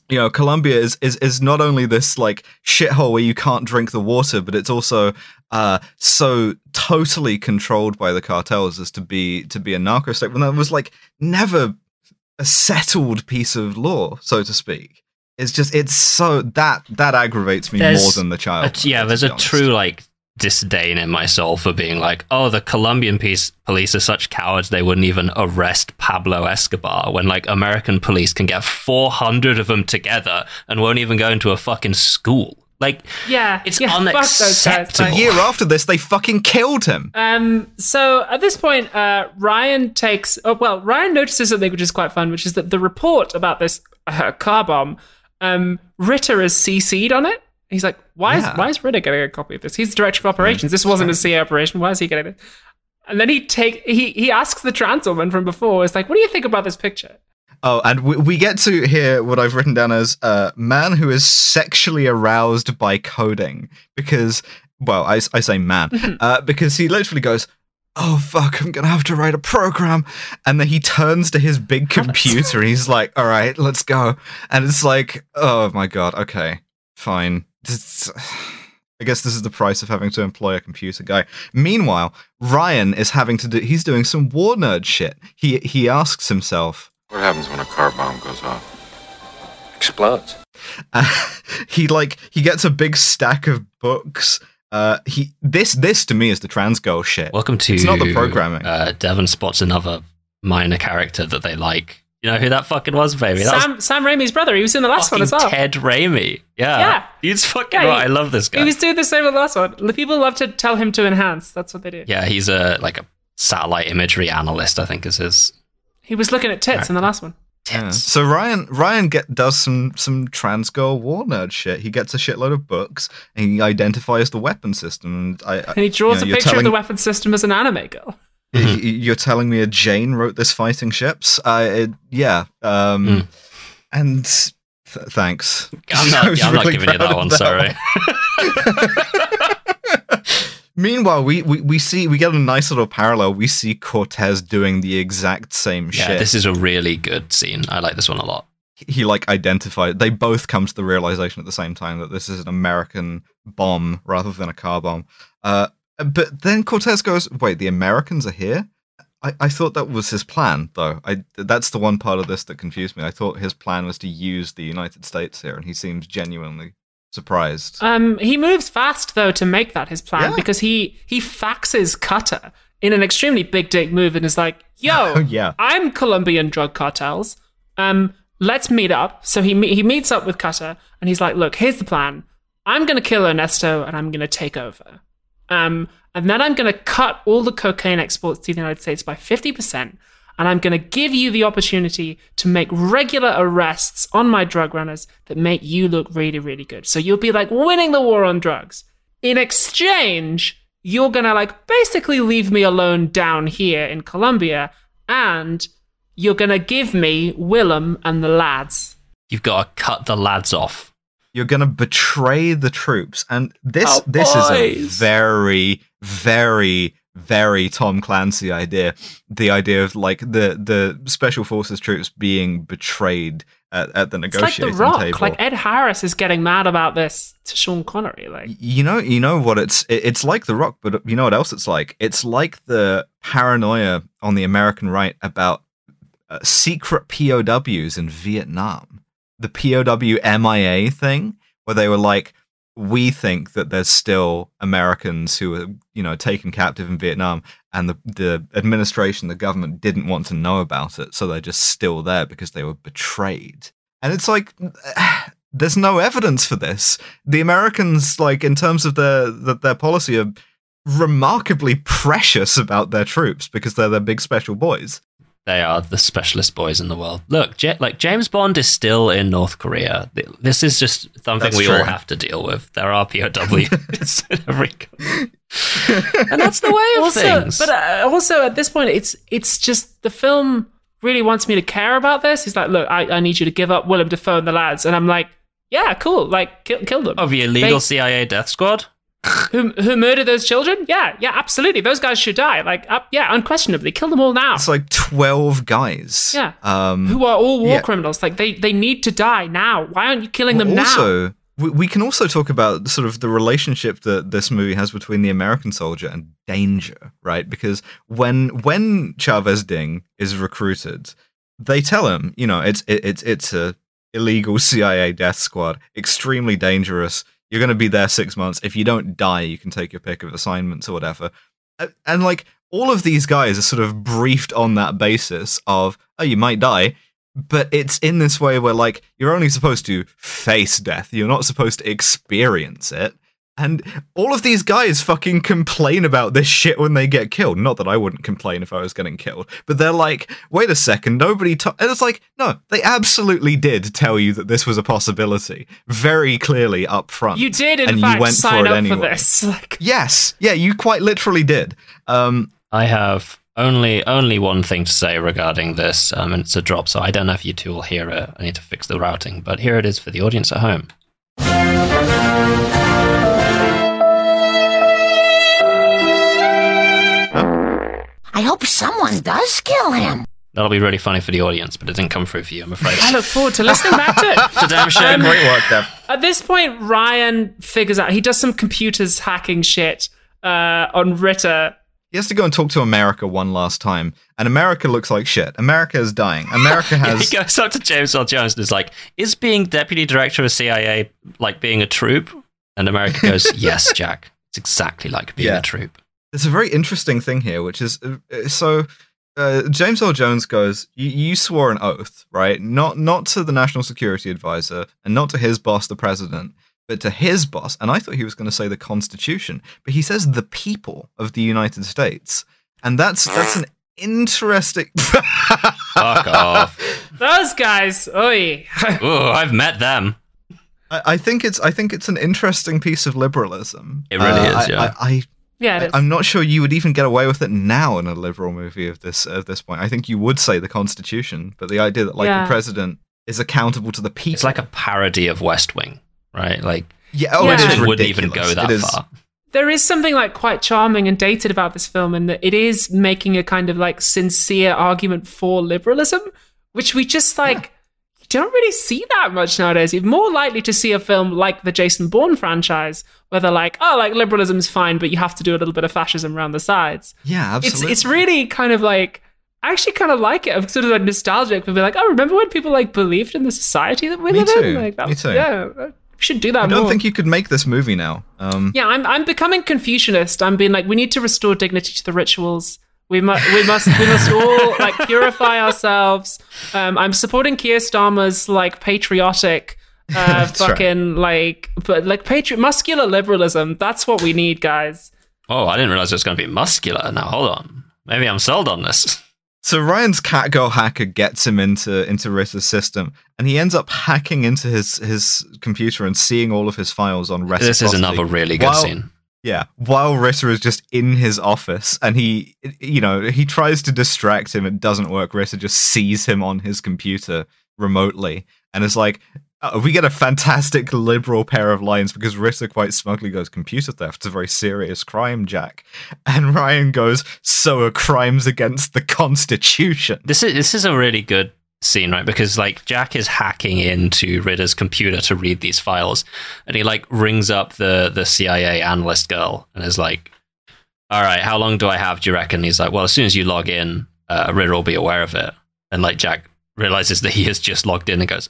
B: you know colombia is, is is not only this like shithole where you can't drink the water but it's also uh so totally controlled by the cartels as to be to be a narco state when that was like never a settled piece of law so to speak it's just it's so that that aggravates me
C: There's
B: more than the child
C: a- yeah, there's a
B: honest.
C: true like disdain in my soul for being like, oh, the Colombian peace, police are such cowards they wouldn't even arrest Pablo Escobar when like American police can get 400 of them together and won't even go into a fucking school. Like,
A: yeah,
C: it's
A: yeah, fuck those
C: unacceptable.
B: a year after this they fucking killed him
A: Um, so at this point, uh, Ryan takes. Oh, well, Ryan notices something which is quite fun, which is that the report about this uh, car bomb, um, Ritter is CC'd on it. He's like, why
B: Yeah.
A: is why is Ritter getting a copy of this? He's the director of operations. This wasn't a CIA operation. Why is he getting it? And then he take he he asks the trans woman from before. It's like, what do you think about this picture?
B: Oh, and we, we get to hear what I've written down as uh, man who is sexually aroused by coding because, well, I, I say man uh, because he literally goes, oh fuck, I'm gonna have to write a program. And then he turns to his big computer and he's like, all right, let's go. And it's like, oh my god, okay, fine. It's- I guess this is the price of having to employ a computer guy. Meanwhile, Ryan is having to do he's doing some war nerd shit. He he asks himself,
H: What happens when a car bomb goes off?
D: Explodes.
B: Uh, he like he gets a big stack of books. Uh, he this this to me is the trans girl shit.
C: Welcome to
B: It's not the programming.
C: Uh, Devon spots another minor character that they like. You know who that fucking was, baby? That
A: Sam Sam Raimi's brother. He was in the last one as well.
C: Ted Raimi. Yeah,
A: Yeah.
C: he's fucking
A: Yeah, he-
C: right. I love this guy.
A: He was doing the same with the last one. The people love to tell him to enhance. That's what they do.
C: yeah, he's a like a satellite imagery analyst. I think is his.
A: He was looking at tits in the last one.
B: Yeah. So Ryan Ryan get does some some trans girl war nerd shit. He gets a shitload of books and he identifies the weapon system. And I, I-
A: And he draws
B: you know,
A: a picture
B: telling,
A: of the weapon system as an anime girl.
B: y- y- You're telling me a Jane wrote this fighting ships? I it, yeah. Um,
C: Mm.
B: and th- thanks.
C: I'm not. Yeah, I'm not giving you that one.
B: that
C: sorry.
B: Meanwhile, we, we, we see we get a nice little parallel. We see Cortez doing the exact same
C: Yeah,
B: shit.
C: this is a really good scene. I like this one a lot.
B: he like identified they both come to the realization at the same time that this is an american bomb rather than a car bomb uh but then cortez goes wait the americans are here I, I thought that was his plan though i that's the one part of this that confused me i thought his plan was to use the united states here and he seems genuinely surprised
A: Um, he moves fast though to make that his plan
B: Yeah.
A: because he he faxes Cutter in an extremely big dick move and is like, "Yo,
B: Oh, yeah.
A: I'm Colombian drug cartels. Um, let's meet up." So he he meets up with Cutter and he's like, "Look, here's the plan. I'm gonna kill Ernesto and I'm gonna take over. Um, and then I'm gonna cut all the cocaine exports to the United States by fifty percent." And I'm going to give you the opportunity to make regular arrests on my drug runners that make you look really, really good. So you'll be like winning the war on drugs. In exchange, you're going to like basically leave me alone down here in Colombia and you're going to give me Willem and the lads.
C: You've got to cut the lads off.
B: you're gonna betray the troops and this
A: Our
B: this is a very very very tom clancy idea the idea of like the the special forces troops being betrayed at, at the
A: It's like
B: negotiating
A: The Rock.
B: table
A: Like Ed Harris is getting mad about this to Sean Connery. Like,
B: you know you know what it's it's like the rock but you know what else it's like it's like the paranoia on the american right about uh, secret pows in vietnam the pow mia thing where they were like we think that there's still americans who are you know taken captive in vietnam and the, the administration the government didn't want to know about it so they're just still there because they were betrayed and it's like there's no evidence for this the Americans, like in terms of their, their policy, are remarkably precious about their troops because they're their big special boys.
C: They are the specialist boys in the world. Look, Ja- like James Bond is still in North Korea. This is just something
B: That's
C: we
B: true.
C: all have to deal with. There are POWs in every country. and that's the way of
A: also,
C: things.
A: but uh, also at this point, it's it's just the film really wants me to care about this. He's like, look, I, I need you to give up Willem Dafoe and the lads, and I'm like, yeah, cool, like kill, kill them.
C: of the illegal
A: They-
C: CIA death squad?
A: Who who murdered those children? Yeah, yeah, absolutely. Those guys should die. Like, uh, yeah, unquestionably, kill them all now.
B: It's like twelve guys.
A: Yeah.
B: Um,
A: who are all war
B: yeah.
A: criminals? Like, they they need to die now. Why aren't you killing them now?
B: also, we, we can also talk about sort of the relationship that this movie has between the American soldier and danger, right? Because when when Chavez Ding is recruited, they tell him, you know, it's it, it's it's a illegal CIA death squad, extremely dangerous. You're going to be there six months. If you don't die, you can take your pick of assignments or whatever. A- And like all of these guys are sort of briefed on that basis of, oh, you might die, but it's in this way where like you're only supposed to face death you're not supposed to experience it and all of these guys fucking complain about this shit when they get killed not that i wouldn't complain if i was getting killed but they're like wait a second nobody to-. and it's like no they absolutely did tell you that this was a possibility very clearly up front
A: You did, in
B: and
A: fact,
B: you went
A: sign
B: for it
A: up
B: anyway.
A: for this. Like,
B: yes yeah you quite literally did um
C: I have only only one thing to say regarding this, um, and it's a drop, so I don't know if you two will hear it. I need to fix the routing, but here it is for the audience at home.
K: I hope someone does kill him.
C: That'll be really funny for the audience, but it didn't come through for you, I'm afraid.
A: I look forward to listening back to it.
C: It's a damn shame.
A: Um,
B: Great work, Dev.
A: At this point, Ryan figures out he does some computers hacking shit uh, on Ritter.
B: He has to go and talk to America one last time, and America looks like shit. America is dying. America has.
C: he goes up to James Earl Jones and is like, "Is being deputy director of the CIA like being a troop?" And America goes, "Yes, Jack. It's exactly like being
B: Yeah.
C: a troop."
B: There's a very interesting thing here, which is uh, uh, so. Uh, James Earl Jones goes, you, "You swore an oath, right? Not not to the National Security Advisor and not to his boss, the president, but to his boss." And I thought he was going to say the Constitution, but he says the people of the United States, and that's that's an interesting.
C: Fuck off.
A: Those guys, oi.
C: Oh, I've met them.
B: I, I think it's I think it's an interesting piece of liberalism.
C: It really
B: Uh,
C: is,
B: I-
C: yeah.
B: I, I
A: yeah, it is.
B: I'm not sure you would even get away with it now in a liberal movie of this at this point. I think you would say the Constitution, but the idea that like
A: Yeah.
B: the president is accountable to the people.
C: It's like a parody of West Wing, right? Like,
B: yeah, oh,
A: Yeah.
B: it
C: wouldn't even go that far.
A: there is something like quite charming and dated about this film and that it is making a kind of like sincere argument for liberalism, which we just like don't really see that much nowadays. You're more likely to see a film like the Jason Bourne franchise, where they're like, oh, like liberalism's fine, but you have to do a little bit of fascism around the sides.
B: Yeah,
A: It's
B: absolutely.
A: it's really kind of like I actually kind of like it. I'm sort of like nostalgic for being like, oh, remember when people like believed in the society that we
B: Me
A: live
B: too.
A: in? Like that
B: Me too.
A: Yeah, we should do that
B: I don't
A: more.
B: think you could make this movie now. Um,
A: Yeah, I'm I'm becoming Confucianist. I'm being like, we need to restore dignity to the rituals. We must we must we must all like purify ourselves. Um, I'm supporting Keir Starmer's like patriotic, uh,
B: That's right.
A: fucking like, but like patri- muscular liberalism. That's what we need, guys.
C: Oh, I didn't realize it was going to be muscular. Now, hold on. Maybe I'm sold on this.
B: So Ryan's Catgirl hacker gets him into into Ritter's system, and he ends up hacking into his his computer and seeing all of his files on reciprocity.
C: This is another really good
B: While-
C: scene.
B: Yeah, while Ritter is just in his office, and he, you know, he tries to distract him. It doesn't work. Ritter just sees him on his computer remotely, and is like, uh, we get a fantastic liberal pair of lines because Ritter quite smugly goes, "Computer theft's a very serious crime, Jack," and Ryan goes, "So are crimes against the Constitution."
C: This is this is a really good scene, right? Because like Jack is hacking into Ritter's computer to read these files, and he like rings up the the CIA analyst girl and is like, "All right, how long do I have? Do you reckon?" He's like, "Well, as soon as you log in, uh, Ritter will be aware of it." And like Jack realizes that he has just logged in and goes,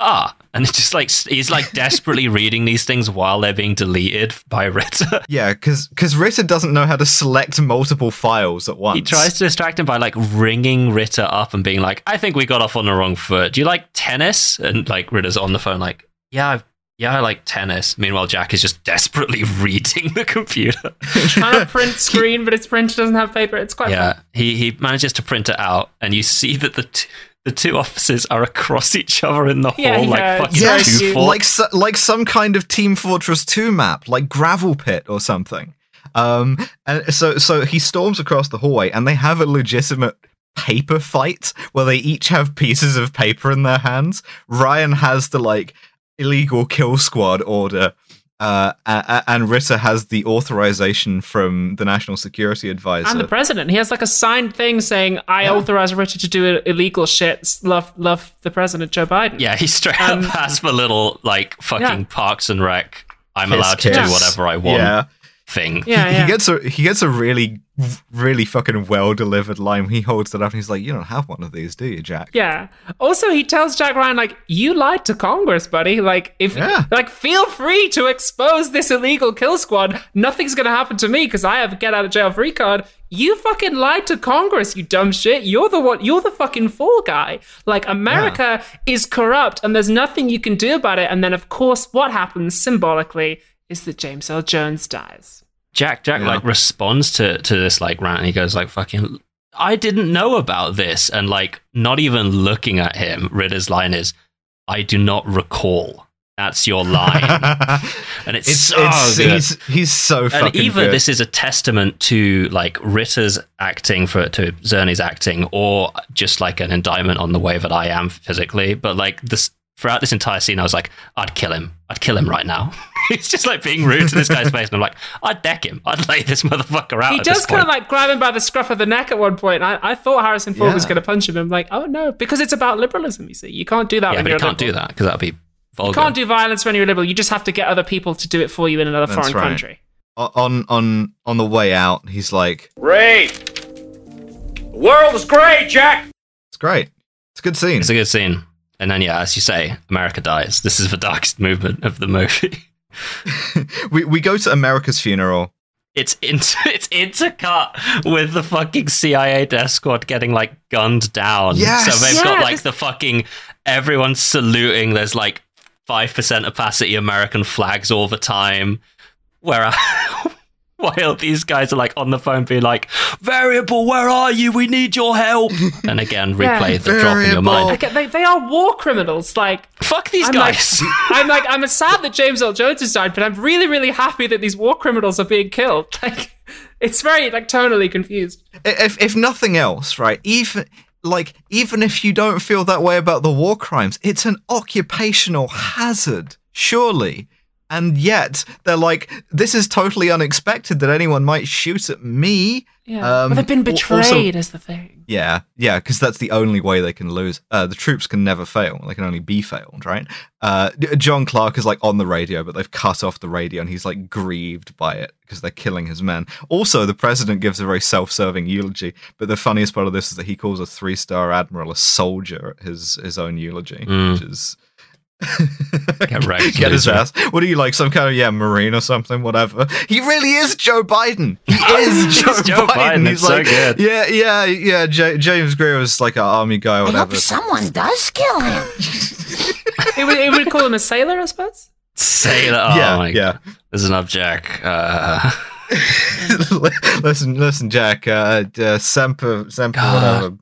C: "Ah!" And it's just like he's like desperately reading these things while they're being deleted by Ritter.
B: Yeah, because cause Ritter doesn't know how to select multiple files at once.
C: He tries to distract him by like ringing Ritter up and being like, "I think we got off on the wrong foot. Do you like tennis?" And like Ritter's on the phone, like, "Yeah, I've, yeah, I like tennis." Meanwhile, Jack is just desperately reading the computer.
A: Trying to print screen, but its printer doesn't have paper. It's quite
C: yeah,
A: fun.
C: he he manages to print it out, and you see that the t- the two offices are across each other in the hall,
A: yeah,
C: like fucking
B: Yes,
C: two
B: like so, like some kind of Team Fortress 2 map, like Gravel Pit or something. Um, and so so he storms across the hallway, and they have a legitimate paper fight where they each have pieces of paper in their hands. Ryan has the like illegal kill squad order. Uh, a- a- and Ritter has the authorization from the National Security Advisor.
A: And the president, he has like a signed thing saying, "I authorize Richard to do illegal shit." Love, love the president, Joe Biden.
C: Yeah, he straight
A: Um,
C: up has the little like fucking
A: Yeah.
C: Parks and Rec. I'm
B: Kiss,
C: allowed to
B: kiss.
C: do whatever I want
B: Yeah.
C: thing.
A: Yeah, yeah.
B: he gets a he gets a really really fucking well delivered line. He holds it up and he's like, "You don't have one of these, do you, Jack?"
A: Yeah. Also, he tells Jack Ryan, like, you lied to Congress, buddy. Like, if,
B: Yeah.
A: like, feel free to expose this illegal kill squad. Nothing's gonna happen to me because I have a get out of jail free card. You fucking lied to Congress, you dumb shit. You're the one. You're the fucking fall guy. Like, America is corrupt, and there's nothing you can do about it. And then, of course, what happens symbolically is that James Earl Jones dies.
C: Jack Jack
B: Yeah.
C: like responds to to this like rant and he goes like fucking I didn't know about this and like not even looking at him Ritter's line is I do not recall that's your line and it's,
B: It's,
C: so
B: it's
C: good.
B: he's he's so fucking
C: and either
B: good.
C: this is a testament to like Ritter's acting for to Czerny's acting or just like an indictment on the way that I am physically but like this throughout this entire scene I was like I'd kill him I'd kill him right now He's just like being rude to this guy's face, and I'm like, I'd deck him. I'd lay this motherfucker out.
A: He
C: at
A: does
C: this
A: kind of like grab him by the scruff of the neck at one point. I, I thought Harrison Ford was going to punch him. I'm like, oh no, because it's about liberalism. You see, you can't do that.
C: yeah,
A: when
C: but
A: you're
C: you can't do that because that'd be
A: You can't do violence when you're liberal. You just have to get other people to do it for you in another
B: That's
A: foreign
B: right.
A: country.
B: On on on the way out, he's like,
G: Great. The world is great, Jack.
B: "It's great. It's a good scene."
C: It's a good scene. And then, yeah, as you say, America dies. This is the darkest movement of the movie.
B: we we go to America's funeral.
C: It's inter- it's intercut with the fucking CIA death squad getting like gunned down.
B: Yes!
C: So they've
A: Yeah,
C: got like the fucking everyone's saluting. There's like five percent opacity American flags all the time. Where while these guys are like on the phone being like, "Variable, where are you? We need your help." And again, replay
A: Yeah.
C: the drop in your
B: Variable.
C: mind.
A: I get, they, they are war criminals. Like,
C: Fuck these
A: I'm
C: guys.
A: Like, I'm like, I'm sad that James Earl Jones has died, but I'm really, really happy that these war criminals are being killed. Like, it's very like tonally confused.
B: if if nothing else, right? Even like even if you don't feel that way about the war crimes, it's an occupational hazard, surely. And yet they're like, this is totally unexpected that anyone might shoot at me.
A: Yeah,
B: Um,
A: but they've been
B: al- also-
A: betrayed is the thing.
B: Yeah, yeah, because that's the only way they can lose. Uh, the troops can never fail; they can only be failed, right? Uh, John Clark is like on the radio, but they've cut off the radio, and he's like grieved by it because they're killing his men. Also, the president gives a very self-serving eulogy, but the funniest part of this is that he calls a three-star admiral a soldier at his his own eulogy,
C: Mm.
B: which is
C: Get wrecked,
B: Get his ass. What are you like? Some kind of yeah, marine or something? Whatever. He really is Joe Biden. He is Joe,
C: Joe Biden,
B: He's
C: it's so
B: like,
C: good.
B: yeah, yeah, yeah. J- James Greer was like an army guy or
K: I hope
B: whatever.
K: someone does kill him.
A: It would, it would call him a sailor, I suppose.
C: Sailor. Oh
B: Yeah,
C: my
B: yeah.
C: god. There's an object. Uh,
B: listen, listen, Jack. Uh, uh, semper, semper,
C: God.
B: whatever.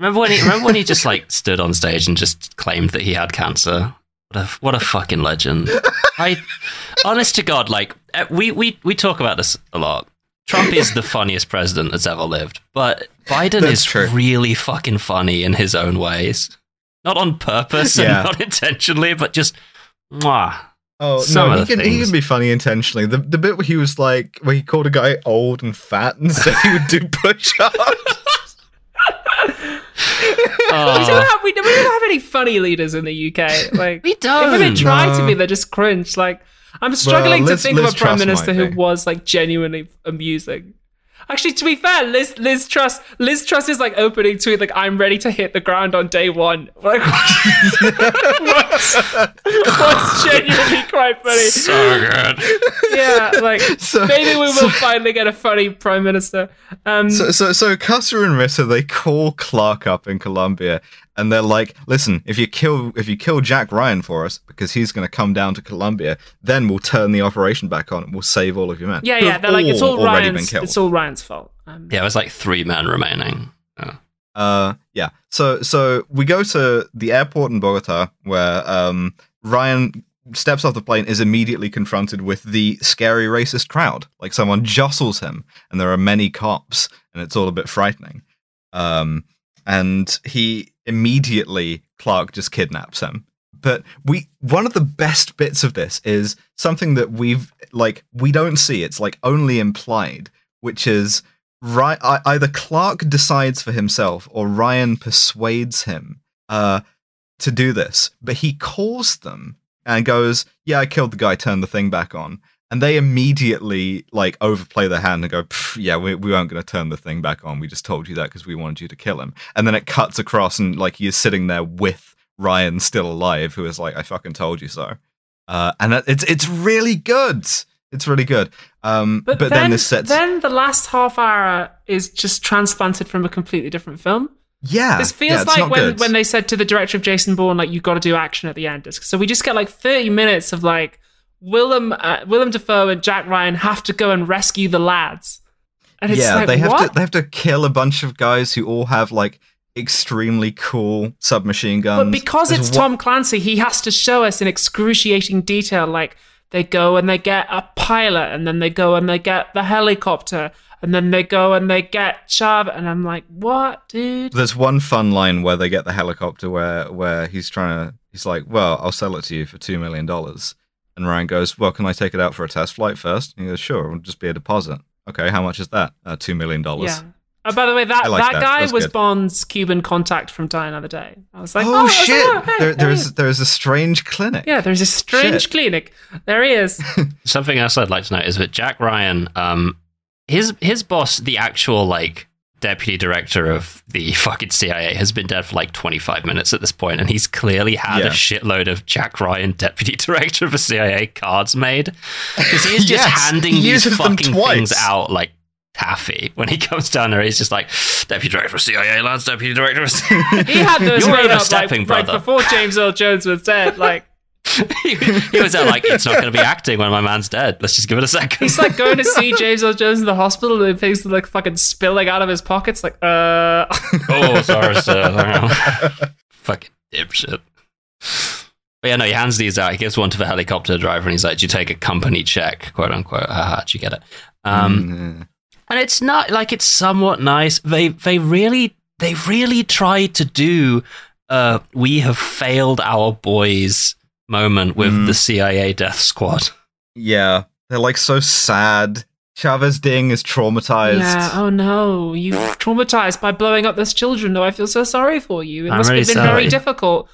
C: Remember when he remember when he just like stood on stage and just claimed that he had cancer? What a what a fucking legend. I honest to God, like eh, we we we talk about this a lot. Trump is the funniest president that's ever lived, but Biden
B: That's
C: is
B: true.
C: really fucking funny in his own ways. Not on purpose and not intentionally, but just mwah.
B: Oh
C: Some
B: no, he can he can be funny intentionally. The the bit where he was like where he called a guy old and fat and said he would do push ups.
A: We, don't have, we, don't, we don't have any funny leaders in the UK. Like
C: we
A: Even if they
C: don't.
A: Even try to be, they're just cringe. Like I'm struggling
B: Liz-
A: to think
B: Liz
A: of a prime minister who was like genuinely amusing. Actually, to be fair, Liz Liz Truss Liz Truss is like opening tweet like I'm ready to hit the ground on day one. Like what's, what's genuinely quite funny.
C: So good.
A: Yeah, like
B: So-
A: maybe we will
B: so-
A: finally get a funny prime minister. Um,
B: So, so, so Custer and Ritter they call Clark up in Colombia, and they're like, "Listen, if you kill if you kill Jack Ryan for us, because he's going to come down to Colombia, then we'll turn the operation back on and we'll save all of your men."
A: yeah, yeah, they're like it's all
B: already been
A: Ryan's.
B: killed.
A: It's all Ryan's fault. Um,
C: Yeah, it was like three men remaining. Oh.
B: Uh, yeah. So, so we go to the airport in Bogota, where um Ryan steps off the plane, is immediately confronted with the scary racist crowd. Like someone jostles him, and there are many cops, and it's all a bit frightening. Um, and he immediately Clark just kidnaps him. But we one of the best bits of this is something that we've like we don't see. It's like only implied, which is right either Clark decides for himself or Ryan persuades him uh to do this. But he calls them and goes, "Yeah, I killed the guy. Turn the thing back on." And they immediately like overplay their hand and go, "Yeah, we, we weren't going to turn the thing back on. We just told you that because we wanted you to kill him." And then it cuts across and like he is sitting there with Ryan still alive, who is like, "I fucking told you so." Uh, and it's it's really good. It's really good. Um, but, then, this sets,
A: then the last half hour is just transplanted from a completely different film.
B: yeah,
A: This feels
B: it's
A: like when,
B: good.
A: when they said to the director of Jason Bourne, like, you've got to do action at the end. So we just get like 30 minutes of like Willem, uh, Willem Dafoe and Jack Ryan have to go and rescue the lads. And it's
B: yeah,
A: like,
B: they have
A: what?
B: to they have to kill a bunch of guys who all have like extremely cool submachine guns.
A: But because
B: There's
A: it's
B: one-
A: Tom Clancy, he has to show us in excruciating detail. Like they go and they get a pilot, and then they go and they get the helicopter, and then they go and they get Chav, and I'm like, what, dude?
B: There's one fun line where they get the helicopter where where he's trying to he's like, "Well, I'll sell it to you for 2 million dollars." And Ryan goes, "Well, can I take it out for a test flight first? And he goes, "Sure, it'll just be a deposit." Okay, how much is that? Uh, Two million dollars.
A: Yeah. Oh, by the way, that,
B: like
A: that,
B: that.
A: guy
B: That's
A: was
B: good.
A: Bond's Cuban contact from Die Another Day. I was like,
B: Oh,
A: I was like,
B: shit!
A: oh, hey,
B: there,
A: hey.
B: there's there's a strange clinic.
A: Yeah, there's a strange
B: Shit.
A: clinic. There he is.
C: Something else I'd like to note is that Jack Ryan, um, his his boss, the actual like deputy director of the fucking CIA, has been dead for like 25 minutes at this point, and he's clearly had
B: Yeah.
C: a shitload of Jack Ryan, deputy director of the CIA, cards made because he's just
B: Yes,
C: handing
B: he
C: these fucking things out like. Taffy. When he comes down there, he's just like, Deputy Director of CIA, Lance Deputy Director of CIA.
A: He had those
C: You're
A: made up like,
C: overstepping,
A: like before James Earl Jones was dead. Like
C: he, he was there like, it's not going to be acting when my man's dead. Let's just give it a second.
A: he's like going to see James Earl Jones in the hospital and things are like fucking spilling out of his pockets. Like, uh,
C: oh, sorry, sir. Fucking dipshit. But yeah, no, he hands these out. He gives one to the helicopter driver and he's like, Do you take a company check? Quote unquote. Haha, do you get it? Um,
B: Mm,
C: and it's not like it's somewhat nice. They they really they really tried to do uh we have failed our boys moment with
B: Mm.
C: the CIA death squad.
B: yeah, they're like so sad. Chavez Ding is traumatized.
A: yeah. Oh no, You've traumatized by blowing up those children. Though I feel so sorry for you. It
C: I'm
A: must
C: really
A: have been
C: sorry.
A: very difficult.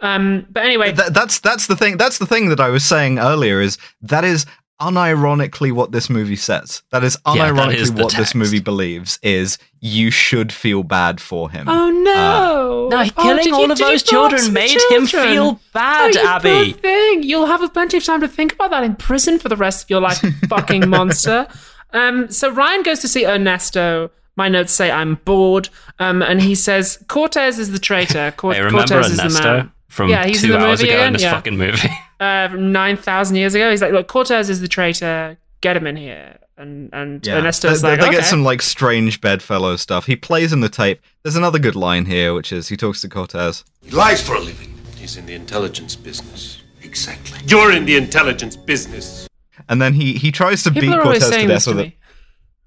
A: Um, but anyway,
B: Th- that's that's the thing. That's the thing that I was saying earlier. Is that is unironically what this movie says. That is unironically
C: is the
B: what this movie believes is you should feel bad for him.
A: oh no,
C: No,
A: Oh,
C: killing
A: did
C: all of those children
A: the
C: made him feel bad,
A: oh, you
C: Abby.
A: Thing. You'll have a plenty of time to think about that in prison for the rest of your life, fucking monster. Um, so Ryan goes to see Ernesto. My notes say I'm bored. Um, and he says Cortez is the traitor. Cor-
C: Hey, remember
A: Cortez is the
C: Ernesto
A: man.
C: from
A: Yeah, he's
C: two
A: in the
C: hours
A: movie
C: ago in this
A: Yeah.
C: fucking movie?
A: Uh, from nine thousand years ago. He's like, look, Cortez is the traitor. Get him in here. And and
B: Yeah.
A: Ernesto's
B: they,
A: like,
B: they
A: okay.
B: get some like strange bedfellow stuff. He plays in the tape. There's another good line here, which is he talks to Cortez.
G: He lies for a living. He's in the intelligence business. Exactly. You're in the intelligence business.
B: And then he he tries to
A: People
B: beat Cortez to death with a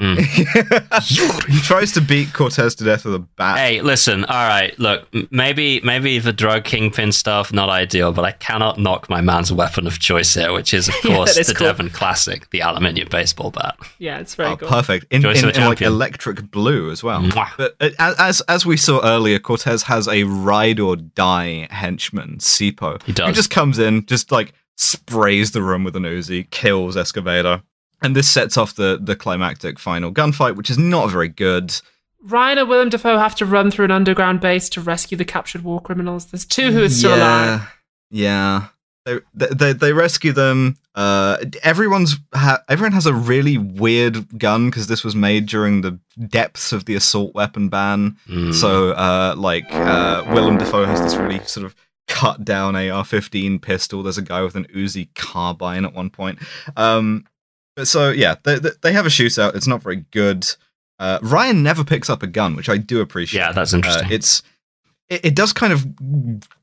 A: me.
B: he tries to beat Cortez to death with a bat.
C: Hey, listen. All right, look. Maybe, maybe the drug kingpin stuff not ideal, but I cannot knock my man's weapon of choice here, which is of
A: Yeah,
C: course
A: that is
C: the
A: cool.
C: Devon classic, the aluminium baseball bat.
A: Yeah, it's very
B: Oh,
A: cool.
B: perfect in,
C: Choice
B: in, in like electric blue as well.
C: Mwah.
B: But uh, as as we saw earlier, Cortez has a ride or die henchman, Sipo.
C: He does.
B: Who just comes in, just like sprays the room with an Uzi, kills Escobedo, and this sets off the the climactic final gunfight, which is not very good.
A: Ryan and Willem Dafoe have to run through an underground base to rescue the captured war criminals. There's two who are still alive.
B: Yeah. They, they they rescue them. Uh, everyone's ha- everyone has a really weird gun because this was made during the depths of the assault weapon ban.
C: Mm.
B: So, uh, like uh, Willem Dafoe has this really sort of cut down AR-15 pistol. There's a guy with an Uzi carbine at one point. Um, but so yeah, they, they they have a shootout. It's not very good. Uh, Ryan never picks up a gun, which I do appreciate.
C: Yeah, that's
B: Uh,
C: interesting.
B: it's it, it does kind of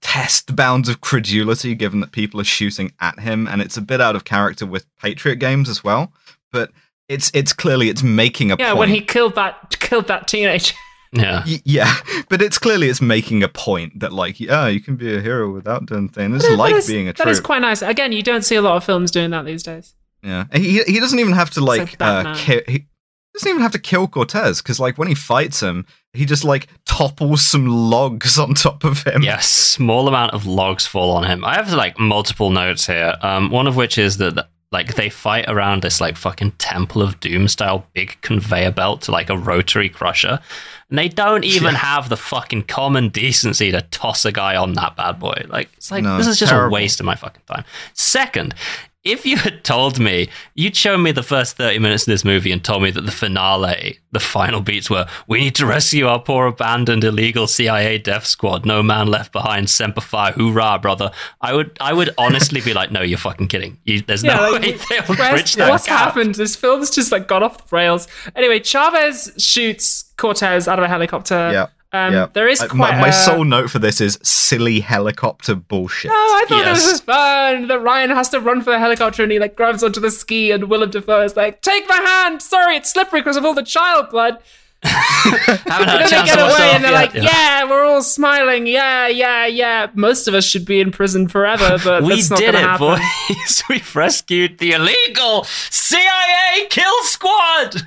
B: test the bounds of credulity, given that people are shooting at him, and it's a bit out of character with Patriot games as well. But it's it's clearly it's making a
A: Yeah,
B: point.
A: when he killed that killed that teenager.
C: yeah.
B: Yeah, but it's clearly it's making a point that like yeah, you can be a hero without doing things. It's
A: That
B: like
A: is-
B: being a
A: That
B: troop.
A: is quite nice. Again, you don't see a lot of films doing that these days.
B: Yeah, he he doesn't even have to like,
A: like
B: uh, ki- he doesn't even have to kill Cortez because like when he fights him, he just like topples some logs on top of him.
C: Yeah, small amount of logs fall on him. I have like multiple notes here. Um, one of which is that like they fight around this like fucking Temple of Doom style big conveyor belt to like a rotary crusher, and they don't even have the fucking common decency to toss a guy on that bad boy. Like it's like
B: No,
C: this is just
B: terrible.
C: a waste of my fucking time. Second. If you had told me, you'd shown me the first 30 minutes of this movie and told me that the finale, the final beats were, we need to rescue our poor abandoned illegal CIA death squad, no man left behind, semper fi, hoorah, brother. I would I would honestly be like, no, you're fucking kidding. You, there's
A: Yeah,
C: no
A: like,
C: way they'll
A: Where's-
C: bridge that
A: what's
C: gap.
A: happened? This film's just like got off the rails. Anyway, Chavez shoots Cortez out of a helicopter.
B: Yeah.
A: Um,
B: yeah.
A: There is quite
B: my, my
A: a-
B: sole note for this is silly helicopter bullshit.
A: No, I thought
C: Yes.
A: this was fun. That Ryan has to run for the helicopter and he like grabs onto the ski and Willem Dafoe is like, "Take my hand." Sorry, it's slippery because of all the child blood.
C: Haven't had
A: And
C: a
A: they
C: chance
A: get
C: to
A: away
C: that
A: and they're
C: yet.
A: like, yeah. we're all smiling. Yeah, yeah, yeah. Most of us should be in prison forever, but
C: we
A: that's not
C: did it,
A: happen.
C: boys. We've rescued the illegal CIA kill squad.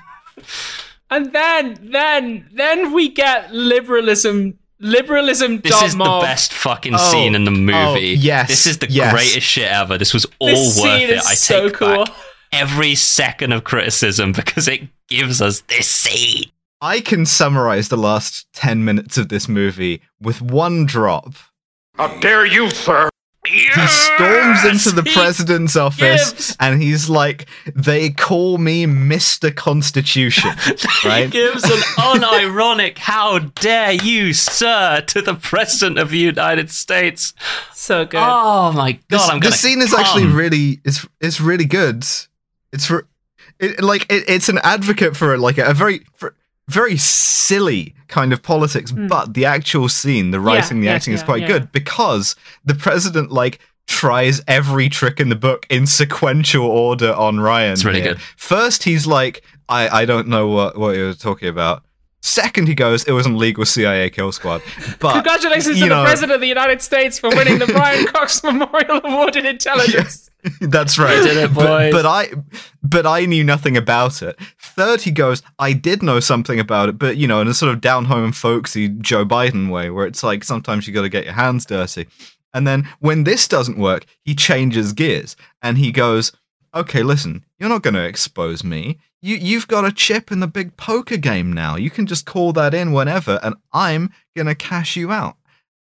A: And then, then, then we get liberalism. Liberalism.
C: This is the best fucking
B: Oh,
C: scene in the oh. movie.
B: oh, yes,
C: This is the
B: yes.
C: greatest shit ever. This was all
A: This
C: worth
A: scene
C: it.
A: is
C: I
A: so
C: take
A: cool.
C: back every second of criticism because it gives us this scene.
B: I can summarize the last 10 minutes of this movie with one drop.
D: How dare you, sir?
B: He storms into the
C: He
B: president's office
C: gives-
B: and he's like, They call me Mr. Constitution.
C: He
B: right?
C: gives an unironic "How dare you, sir?" to the president of the United States.
A: So good.
C: Oh my god!
B: This,
C: I'm gonna
B: scene is
C: come.
B: actually really it's it's really good. It's for it, like it, it's an advocate for like a, very for, very silly kind of politics, but the actual scene, the writing, the
A: Hmm. yeah,
B: acting is quite
A: yeah.
B: good because the president like tries every trick in the book in sequential order on Ryan.
C: It's really
B: here.
C: good.
B: First, he's like, I I don't know what what you're talking about. Second, he goes, it was an illegal CIA kill squad. But
A: Congratulations
B: you
A: to the President of the United States for winning the Brian Cox Memorial Award in Intelligence.
B: That's right.
C: did it,
B: But, but I but I knew nothing about it. Third, he goes, I did know something about it, but you know, in a sort of down home folksy Joe Biden way, where it's like sometimes you gotta get your hands dirty. And then when this doesn't work, he changes gears and he goes, Okay, listen, you're not gonna expose me. You you've got a chip in the big poker game now. You can just call that in whenever, and I'm gonna cash you out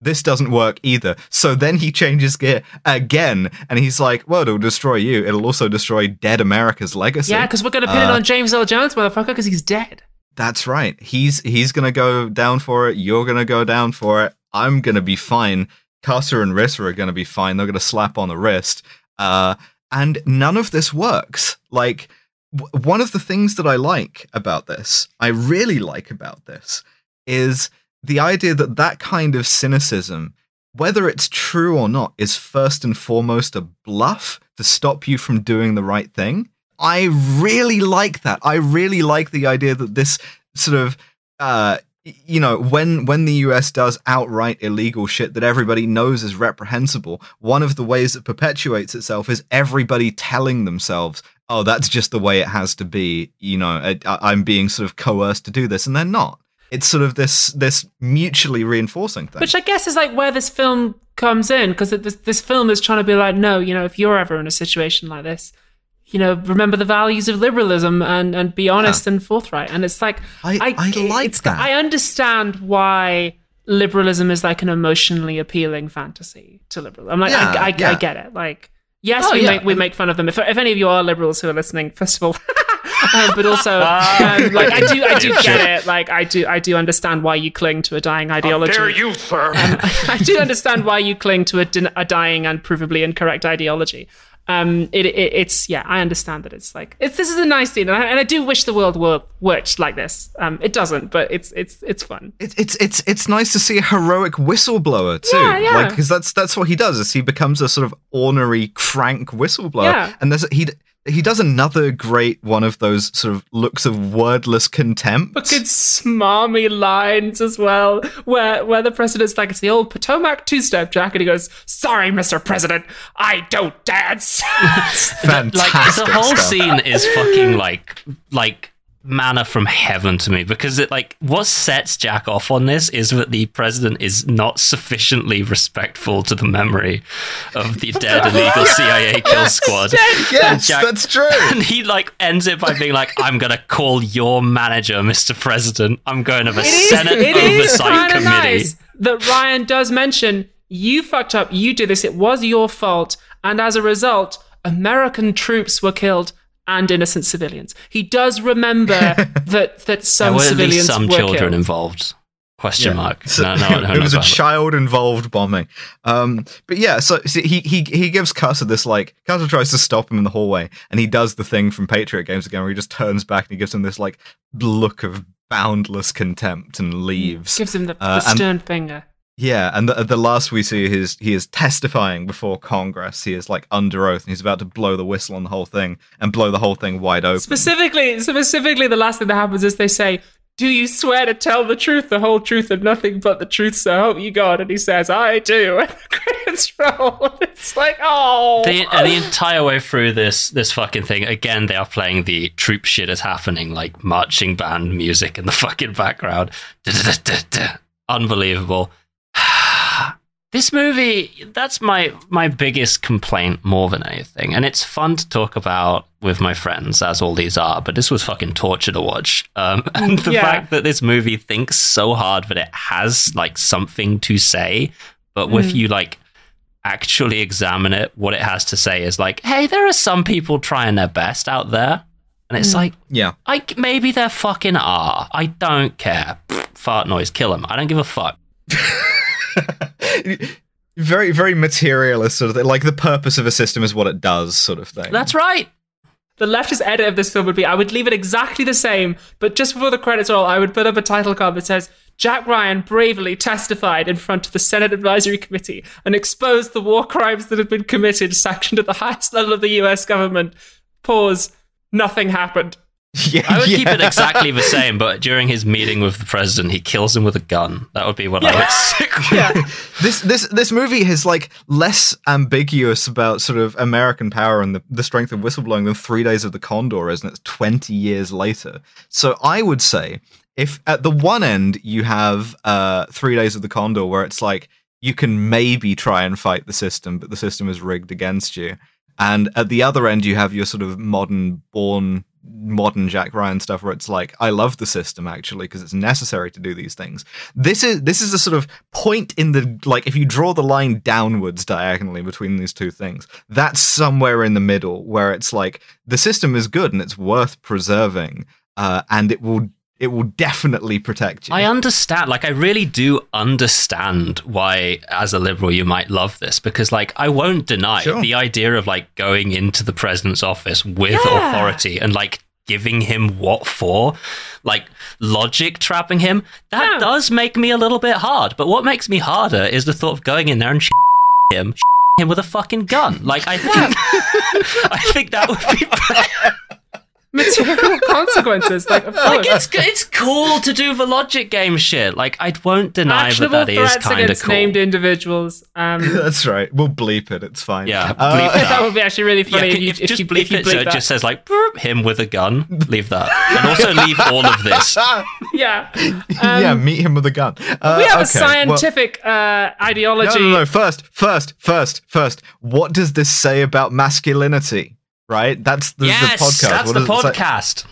B: this doesn't work either. So then he changes gear again, and he's like, "Well, it'll destroy you. It'll also destroy dead America's legacy."
A: Yeah, because we're going to pin it
B: Uh,
A: on James Earl Jones, motherfucker, because he's dead.
B: That's right. He's he's gonna go down for it. You're gonna go down for it. I'm gonna be fine. Carter and Rissa are gonna be fine. They're gonna slap on the wrist. Uh, and none of this works. Like w- one of the things that I like about this, I really like about this, is the idea that that kind of cynicism, whether it's true or not, is first and foremost a bluff to stop you from doing the right thing. I really like that. I really like the idea that this sort of uh you know when when the US does outright illegal shit that everybody knows is reprehensible one of the ways it perpetuates itself is everybody telling themselves oh that's just the way it has to be you know I, I'm being sort of coerced to do this and they're not it's sort of this this mutually reinforcing thing
A: Which I guess is like where this film comes in, because this, this film is trying to be like, no, you know, if you're ever in a situation like this, you know, remember the values of liberalism and, and be honest and forthright. And it's like,
B: I- I like that.
A: I understand why liberalism is like an emotionally appealing fantasy to liberals. I'm like,
B: Yeah,
A: I, I,
B: yeah.
A: I get it. Like, yes,
C: Oh,
A: we
C: yeah.
A: make we make fun of them. If, if any of you are liberals who are listening, first of all, um, but also, um, like, I do, I do get it. Like, I do, I do understand why you cling to a dying ideology.
D: How dare you, sir?
A: I do understand why you cling to a, a dying and provably incorrect ideology. Um, it, it, it's yeah, I understand that it's like it's this is a nice scene, and I, and I do wish the world were worked like this. Um, it doesn't, but it's it's it's fun.
B: It, it's it's it's nice to see a heroic whistleblower too,
A: Yeah, yeah.
B: like because that's that's what he does. Is he becomes a sort of ornery crank whistleblower,
A: Yeah.
B: and there's he he does another great one of those sort of looks of wordless contempt.
A: Fucking smarmy lines as well, where where the president's like it's the old Potomac two step jack, and he goes, "Sorry, Mister President, I don't dance."
B: Fantastic.
C: like the whole
B: stuff.
C: scene is fucking like like manna from heaven to me because it like what sets Jack off on this is that the president is not sufficiently respectful to the memory of the dead illegal CIA kill squad.
B: Yes,
C: Jack-
B: that's true.
C: And he like ends it by being like, "I'm gonna call your manager, Mr. President. I'm going to the
A: is,
C: Senate Oversight Committee."
A: nice that Ryan does mention you fucked up, you did this, it was your fault, and as a result, American troops were killed and innocent civilians. He does remember that that some
C: there were at
A: civilians
C: least some
A: were
C: children
A: killed.
C: involved. Question mark.
B: So-
C: No, no, no,
B: it was
C: no,
B: a child involved bombing. Um, but yeah, so see, he he he gives Custer this like Custer tries to stop him in the hallway, and he does the thing from Patriot Games again, where he just turns back and he gives him this like look of boundless contempt and leaves.
A: Gives him the, the
B: Uh, and-
A: stern finger.
B: Yeah, and the, the last we see is he is testifying before Congress. He is like under oath, and he's about to blow the whistle on the whole thing and blow the whole thing wide open.
A: Specifically, specifically, the last thing that happens is they say, Do you swear to tell the truth, the whole truth, and nothing but the truth, so help you God? And he says, I do. And the credits roll. It's like, oh.
C: The, and the entire way through this this fucking thing, again, they are playing the troop shit is happening, like marching band music in the fucking background. Unbelievable. This movie, that's my my biggest complaint more than anything. And it's fun to talk about with my friends, as all these are, but this was fucking torture to watch. Um, and the
A: Yeah.
C: fact that this movie thinks so hard that it has like something to say, but if
A: Mm.
C: you like actually examine it, what it has to say is like, hey, there are some people trying their best out there. And it's
A: Mm.
C: like,
B: Yeah.
C: like maybe they're fucking are. I don't care. Pfft, fart noise, kill them I don't give a fuck.
B: very, very materialist sort of thing. Like the purpose of a system is what it does, sort of thing.
C: That's right.
A: The leftist edit of this film would be I would leave it exactly the same, but just before the credits roll, I would put up a title card that says Jack Ryan bravely testified in front of the Senate Advisory Committee and exposed the war crimes that have been committed, sanctioned at the highest level of the US government. Pause. Nothing happened.
B: Yeah,
C: I would keep it exactly the same, but during his meeting with the president, he kills him with a gun. That would be what I would stick with.
A: Yeah.
B: this this this movie is like less ambiguous about sort of American power and the, the strength of whistleblowing than Three Days of the Condor is, and it's twenty years later. So I would say if at the one end you have uh, Three Days of the Condor, where it's like you can maybe try and fight the system, but the system is rigged against you, and at the other end you have your sort of modern Bourne modern Jack Ryan stuff where it's like I love the system actually because it's necessary to do these things. This is this is a sort of point in the like if you draw the line downwards diagonally between these two things, that's somewhere in the middle where it's like the system is good and it's worth preserving uh, and it will it will definitely protect you.
C: I understand. Like, I really do understand why, as a liberal, you might love this because, like, I won't deny
B: Sure.
C: the idea of like going into the president's office with
A: Yeah.
C: authority and like giving him what for, like logic trapping him. That
A: Yeah.
C: does make me a little bit hard. But what makes me harder is the thought of going in there and sh- him, sh- him with a fucking gun. Like, I think, I think that would be.
A: Material consequences. Like, of course.
C: Like it's it's cool to do the logic game shit. Like I won't deny that
A: Actionable
C: that is
A: threats
C: kind of
A: against
C: cool.
A: named individuals. Um,
B: That's right. We'll bleep it. It's fine.
C: Yeah,
B: Uh,
C: bleep that.
A: that would be actually really funny
C: if,
A: if, you,
C: if
A: if
C: just
A: you,
C: bleep
A: if you
C: it so
A: bleep
C: it just says like him with a gun. Leave that, and also leave all of this.
A: yeah.
B: yeah,
A: Um,
B: meet him with a gun. Uh,
A: we have a
B: okay, well-
A: scientific uh, ideology.
B: No, no, no. First, first, first, first. What does this say about masculinity? Right? That's the,
C: yes,
B: the podcast.
C: that's
B: What
C: the
B: does it
C: podcast.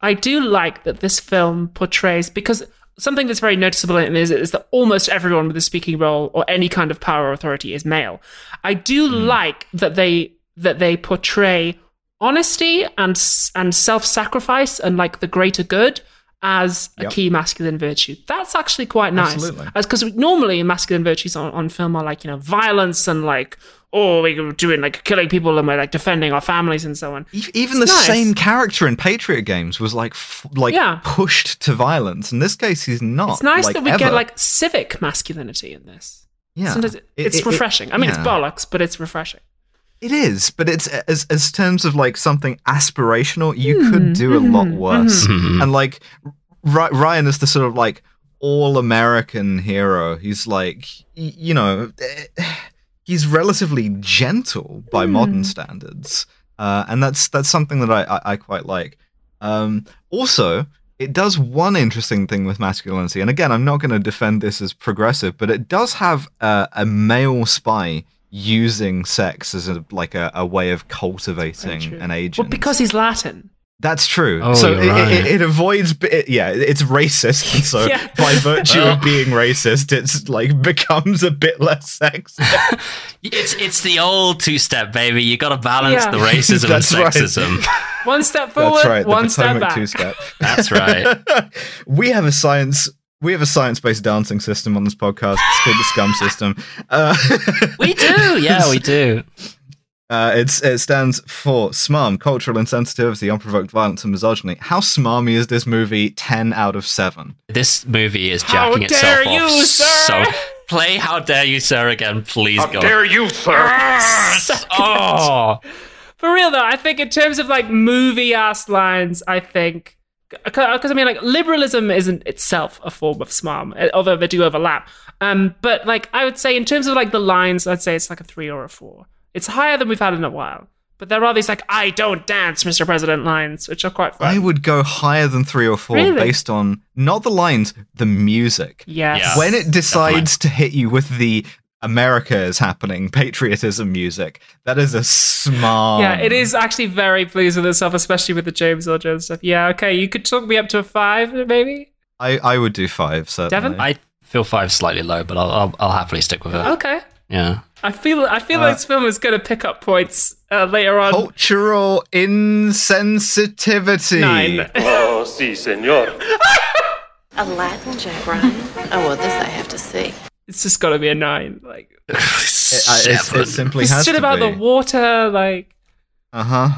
A: I do like that this film portrays because something that's very noticeable in it is, is that almost everyone with a speaking role or any kind of power or authority is male. I do
B: Hmm.
A: like that they that they portray honesty and and self-sacrifice and like the greater good as a
B: Yep.
A: key masculine virtue. That's actually quite nice.
B: Absolutely.
A: Because normally masculine virtues on, on film are like, you know, violence and like oh, we're doing like killing people and we're like defending our families and so on.
B: Even
A: It's
B: the
A: nice.
B: same character in Patriot games was like, f- like
A: Yeah.
B: pushed to violence. In this case, he's not.
A: It's nice
B: like,
A: that we
B: ever.
A: get like civic masculinity in this.
B: yeah.
A: Sometimes it-
B: It-
A: it's
B: it- it-
A: refreshing. I mean, it's
B: yeah.
A: bollocks, but it's refreshing.
B: It is, but it's as as terms of like something aspirational, you
A: Hmm,
B: could do a lot
A: mm-hmm,
B: worse.
C: Mhm.
B: And like Ry- Ryan is the sort of like all American hero. He's like y- you know, eh, he's relatively gentle by
A: Hmm.
B: modern standards, uh, and that's that's something that I I, I quite like. Um, also. It does one interesting thing with masculinity, and again, I'm not going to defend this as progressive, but it does have uh, a male spy using sex as a like a, a way of cultivating an agent.
A: Well, because he's Latin.
B: That's true.
C: Oh,
B: so it,
C: right.
B: it, it avoids. It, yeah, it's racist, and so
A: Yeah.
B: by virtue
C: Well-
B: of oh. being racist, it's like becomes a bit less sexist.
C: It's it's the old two step baby. You got to balance
A: Yeah.
C: the racism and
B: That's right.
C: sexism.
A: One step forward,
B: That's right. The
A: one step back.
B: two-step.
C: That's right.
B: we have a science. We have a science-based dancing system on this podcast. It's called the Scum System. Uh,
C: We do, yeah, we do.
B: Uh, it's, it stands for SMARM, Cultural Insensitivity, Unprovoked Violence and Misogyny. How smarmy is this movie? 10 out of 7.
C: This movie is
A: How
C: jacking itself How
A: dare you, sir!
C: so. Play "How Dare You, Sir" again, please,
E: How
C: God.
E: dare you, sir?
C: Oh,
A: For real though, I think in terms of like movie ass lines, I think because I mean, like liberalism isn't itself a form of smarm, eh, although they do overlap. Um, but like I would say, in terms of like the lines, I'd say it's like a three or a four. It's higher than we've had in a while. But there are these like "I don't dance, Mr. President" lines, which are quite fun.
B: I would go higher than three or four
A: Really?
B: based on not the lines, the music.
A: Yes. Yeah,
B: when it decides to hit you with the America is happening patriotism music, that is a smart.
A: Yeah, it is actually very pleased with itself, especially with the James Earl Jones stuff. Yeah, okay, you could talk me up to a five, maybe.
B: I, I would do five. Certainly.
A: Devon?
C: I feel five slightly low, but I'll, I'll, I'll happily stick with it.
A: Okay.
C: Yeah.
A: I feel I feel
B: Uh,
A: like this film is going to pick up points uh, later on.
B: Cultural insensitivity.
A: Nine.
E: Oh, si, senor.
F: Aladdin, Jack Ryan? Oh, well, this I have to see.
A: It's just got to be a nine. Like
B: It, I- it's- it simply
A: this
B: has
A: shit
B: to
A: about
B: be.
A: the water, like
B: Uh huh.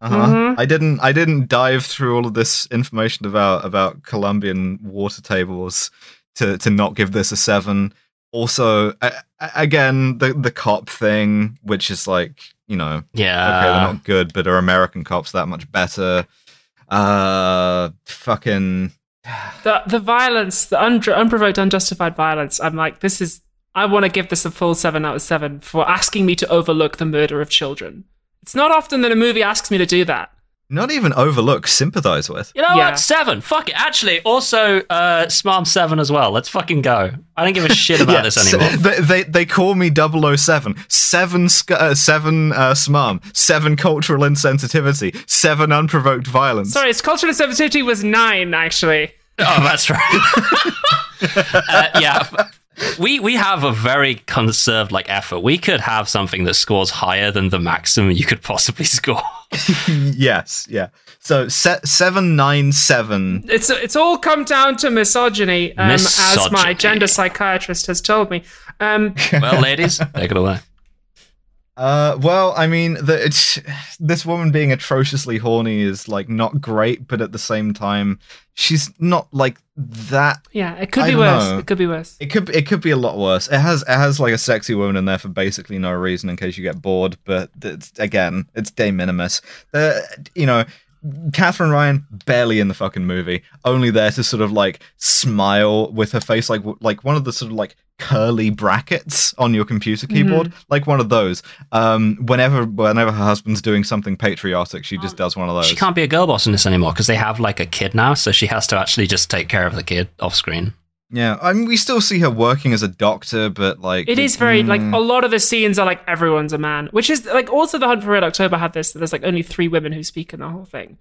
B: Uh huh.
A: Mhm.
B: I didn't. I didn't dive through all of this information about about Colombian water tables to to not give this a seven. Also, a- a- again, the the cop thing, which is like you know,
C: Yeah.
B: okay, they're not good, but are American cops that much better? Uh, fucking.
A: the the violence, the un- unprovoked, unjustified violence. I'm like, this is. I want to give this a full seven out of seven for asking me to overlook the murder of children. It's not often that a movie asks me to do that.
B: Not even overlook, sympathize with.
C: You know
A: Yeah.
C: what? Seven. Fuck it. Actually, also, uh, Smarm 7 as well. Let's fucking go. I don't give a shit about
B: Yeah,
C: this anymore.
B: They, they they call me 007. Seven sc- uh, seven uh, smarm. Seven cultural insensitivity. Seven unprovoked violence.
A: Sorry, its cultural insensitivity was nine actually.
C: Oh, that's right. uh, yeah. We we have a very conserved like effort. We could have something that scores higher than the maximum you could possibly score.
B: yes, yeah. So se- seven nine seven.
A: It's it's all come down to misogyny, um, as my gender psychiatrist has told me. Um,
C: well, ladies, take it away.
B: Uh, well, I mean, the, it's, this woman being atrociously horny is like not great, but at the same time, she's not like that.
A: yeah, it could
B: I
A: be worse.
B: know.
A: It could be worse.
B: It could it could be a lot worse. It has it has like a sexy woman in there for basically no reason in case you get bored. But it's, again, it's de minimis. Uh, you know, Catherine Ryan barely in the fucking movie, only there to sort of like smile with her face like like one of the sort of like curly brackets on your computer keyboard, like one of those. Um, whenever whenever her husband's doing something patriotic, she just does one of those.
C: She can't be a girl boss in this anymore because they have like a kid now, so she has to actually just take care of the kid off screen.
B: Yeah, I mean, we still see her working as a doctor, but like
A: It is very like
B: mm.
A: a lot of the scenes are like everyone's a man, which is like also the Hunt for Red October had this. There's like only three women who speak in the whole thing,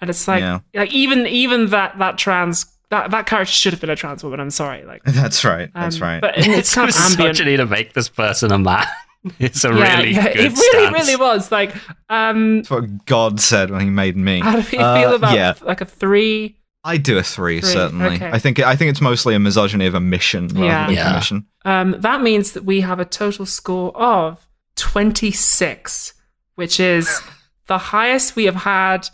A: and it's like
B: Yeah.
A: like even even that that trans that that character should have been a trans woman. I'm sorry, like
B: That's right. That's
A: um,
B: right.
A: But it's kind of ambient.
C: misogyny to make this person a man. It's a
A: yeah,
C: really
A: yeah,
C: good
A: it really
C: stance.
A: really was like um.
B: That's what God said when He made me.
A: How do you feel
B: Uh,
A: about
B: Yeah,
A: like a three?
B: I do a three,
A: Three,
B: certainly.
A: okay.
B: I think I think it's mostly a misogyny of omission rather
A: Yeah.
B: than
C: Yeah.
B: commission.
A: Um, that means that we have a total score of 26, which is the highest we have had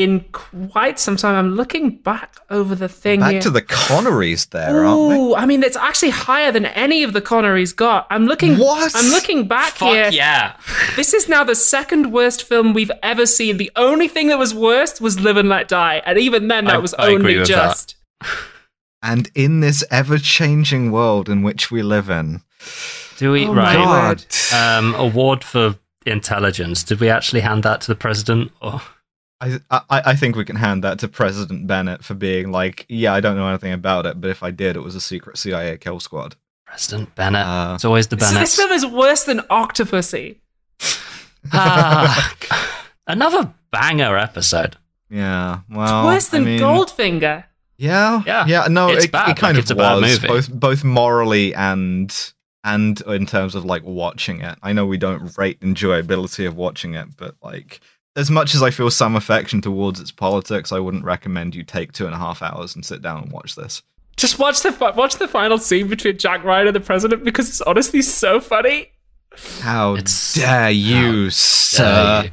A: in quite some time. I'm looking back over the thing
B: Back
A: here.
B: to the Connerys there, aren't we?
A: Ooh, I mean, it's actually higher than any of the Connerys got. I'm looking.
B: What?
A: I'm looking back
C: Fuck
A: here.
C: yeah.
A: This is now the second worst film we've ever seen. The only thing that was worst was Live and Let Die, and even then, that
C: I-
A: was
C: I
A: only just.
B: And in this ever-changing world in which we live in,
C: Do we
A: Oh
C: right?
B: God.
C: Um, award for intelligence. Did we actually hand that to the president? Or
B: I, I I think we can hand that to President Bennett for being like, yeah, I don't know anything about it, but if I did, it was a secret CIA kill squad.
C: President Bennett?
B: Uh,
C: it's always the
A: So
C: Bennett.
A: this film is worse than Octopussy.
C: Ah, another banger episode.
B: Yeah, well,
A: worse than
B: I mean,
A: Goldfinger.
B: Yeah,
C: Yeah,
B: yeah. No,
C: it's
B: it,
C: bad,
B: it kind
C: like,
B: of
C: it's a bad
B: was
C: movie.
B: both both morally and and in terms of like watching it. I know we don't rate enjoyability of watching it, but like as much as I feel some affection towards its politics, I wouldn't recommend you take two and a half hours and sit down and watch this.
A: Just watch the fi- watch the final scene between Jack Ryan and the president because it's honestly so funny.
B: How
C: It's-
B: dare you,
C: How
B: sir?
C: dare you.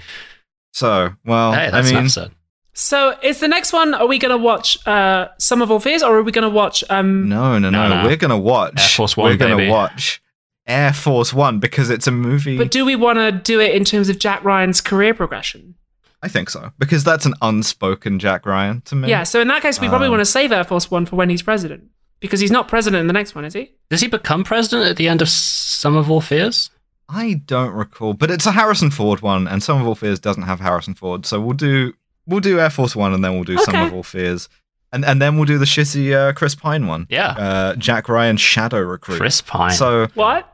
B: So, well,
C: Hey,
B: I
C: that's an
B: mean,
C: episode.
A: So, is the next one? Are we going to watch uh, Sum of All Fears, or are we going to watch? Um,
B: no, no, no,
C: No, no.
B: We're gonna watch
C: Air Force One,
B: We're gonna watch Air Force One because it's a movie.
A: But do we want to do it in terms of Jack Ryan's career progression?
B: I think so because that's an unspoken Jack Ryan to me.
A: Yeah, so in that case, we probably
B: Um,
A: want to save Air Force One for when he's president. Because he's not president in the next one, is he?
C: Does he become president at the end of Sum of All Fears?
B: I don't recall, but it's a Harrison Ford one, and Sum of All Fears doesn't have Harrison Ford, so we'll do we'll do Air Force One, and then we'll do Sum
A: Okay.
B: of All Fears, and and then we'll do the shitty uh, Chris Pine one.
C: Yeah.
B: uh, Jack Ryan Shadow Recruit.
C: Chris Pine.
B: So
A: What?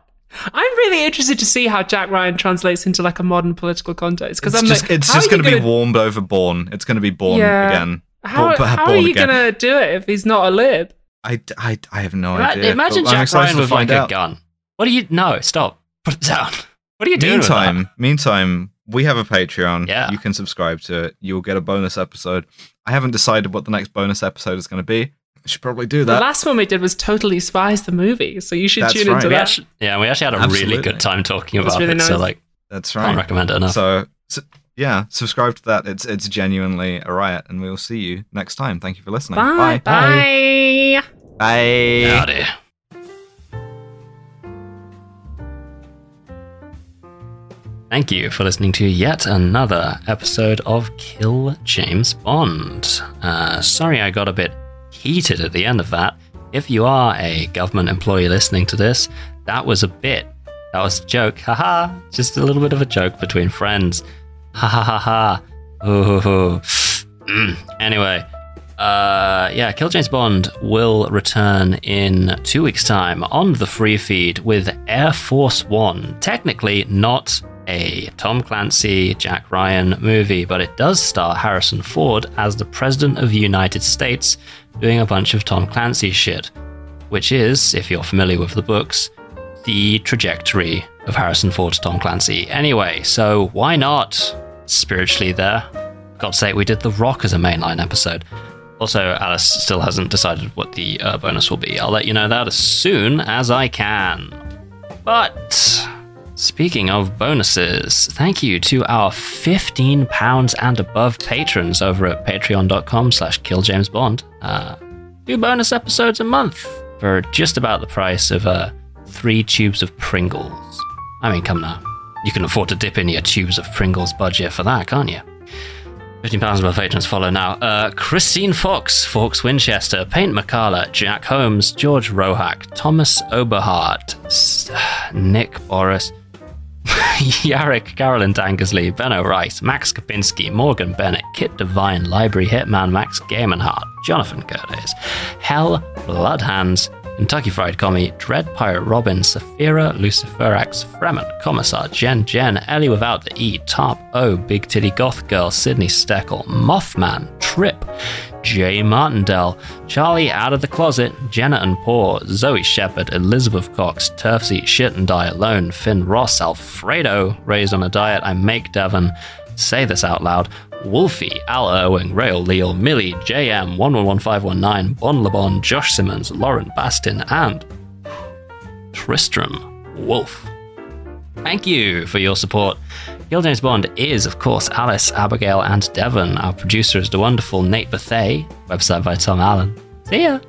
A: I'm really interested to see how Jack Ryan translates into like a modern political context. Because I'm
B: just
A: like,
B: it's just going to be
A: gonna-
B: warmed over Bourne. It's going to be Bourne
A: Yeah.
B: again.
A: How,
B: Bourne-
A: how are you gonna do it if he's not a lib?
B: I, I, I have no
C: Ima-
B: idea.
C: Imagine Jack Ryan with like
B: find
C: a gun. What do you? No, stop. Put it down. What are you doing? with that?
B: Meantime, meantime, we have a Patreon.
C: Yeah.
B: You can subscribe to it. You'll get a bonus episode. I haven't decided what the next bonus episode is going to be. I should probably do that.
A: The last one we did was Totally Spies, the movie. So you should
B: That's
A: tune
B: right.
A: into
C: We
A: that.
C: actually, yeah, we actually had a
B: Absolutely.
C: really good time talking about
A: really
C: it. So like,
B: That's right.
C: can't recommend it enough.
B: So, so, yeah, subscribe to that. It's it's genuinely a riot, and we'll see you next time. Thank you for listening.
A: Bye. Bye.
B: Bye.
C: Howdy. Thank you for listening to yet another episode of Kill James Bond. Uh, sorry I got a bit heated at the end of that. If you are a government employee listening to this, that was a bit. That was a joke. Haha. Just a little bit of a joke between friends. Ha ha ha ha. Ooh. Mm. Anyway, uh, yeah, Kill James Bond will return in two weeks' time on the free feed with Air Force One. Technically, not a Tom Clancy, Jack Ryan movie, but it does star Harrison Ford as the President of the United States doing a bunch of Tom Clancy shit, which is, if you're familiar with the books, the trajectory of Harrison Ford's Tom Clancy. Anyway, so why not? Spiritually there. God's sake, we did The Rock as a mainline episode. Also, Alice still hasn't decided what the uh, bonus will be. I'll let you know that as soon as I can. But speaking of bonuses, thank you to our £15 and above patrons over at patreon.com slash killjamesbond. Uh, two bonus episodes a month for just about the price of uh, three tubes of Pringles. I mean, come now. You can afford to dip in your tubes of Pringles budget for that, can't you? £15 above patrons follow now. Uh, Christine Fox, Fawkes Winchester, Paint McCalla, Jack Holmes, George Rohack, Thomas Oberhardt, S- Nick Boris, Yarrick, Carolyn Tankersley, Benno Rice, Max Kapinski, Morgan Bennett, Kit Devine, Library Hitman, Max Gamenhart, Jonathan Curtis, Hell Bloodhands, Kentucky Fried Commie, Dread Pirate Robin, Saphira, Luciferax, Fremen, Commissar, Jen Jen, Ellie without the E, Tarp O, Big Titty Goth Girl, Sydney Steckel, Mothman, Trip, Jay Martindale, Charlie Out of the Closet, Jenna and Poor, Zoe Shepard, Elizabeth Cox, Turfs Eat Shit and Die Alone, Finn Ross, Alfredo, Raised on a Diet, I Make Devon, Say This Out Loud, Wolfie, Al Irwing, Rail Leal, Millie, JM, 111519, Bon LeBon, Josh Simmons, Lauren Bastin, and Tristram Wolf. Thank you for your support. Kill James Bond is, of course, Alice, Abigail, and Devon. Our producer is the wonderful Nate Bethay. Website by Tom Allen. See ya!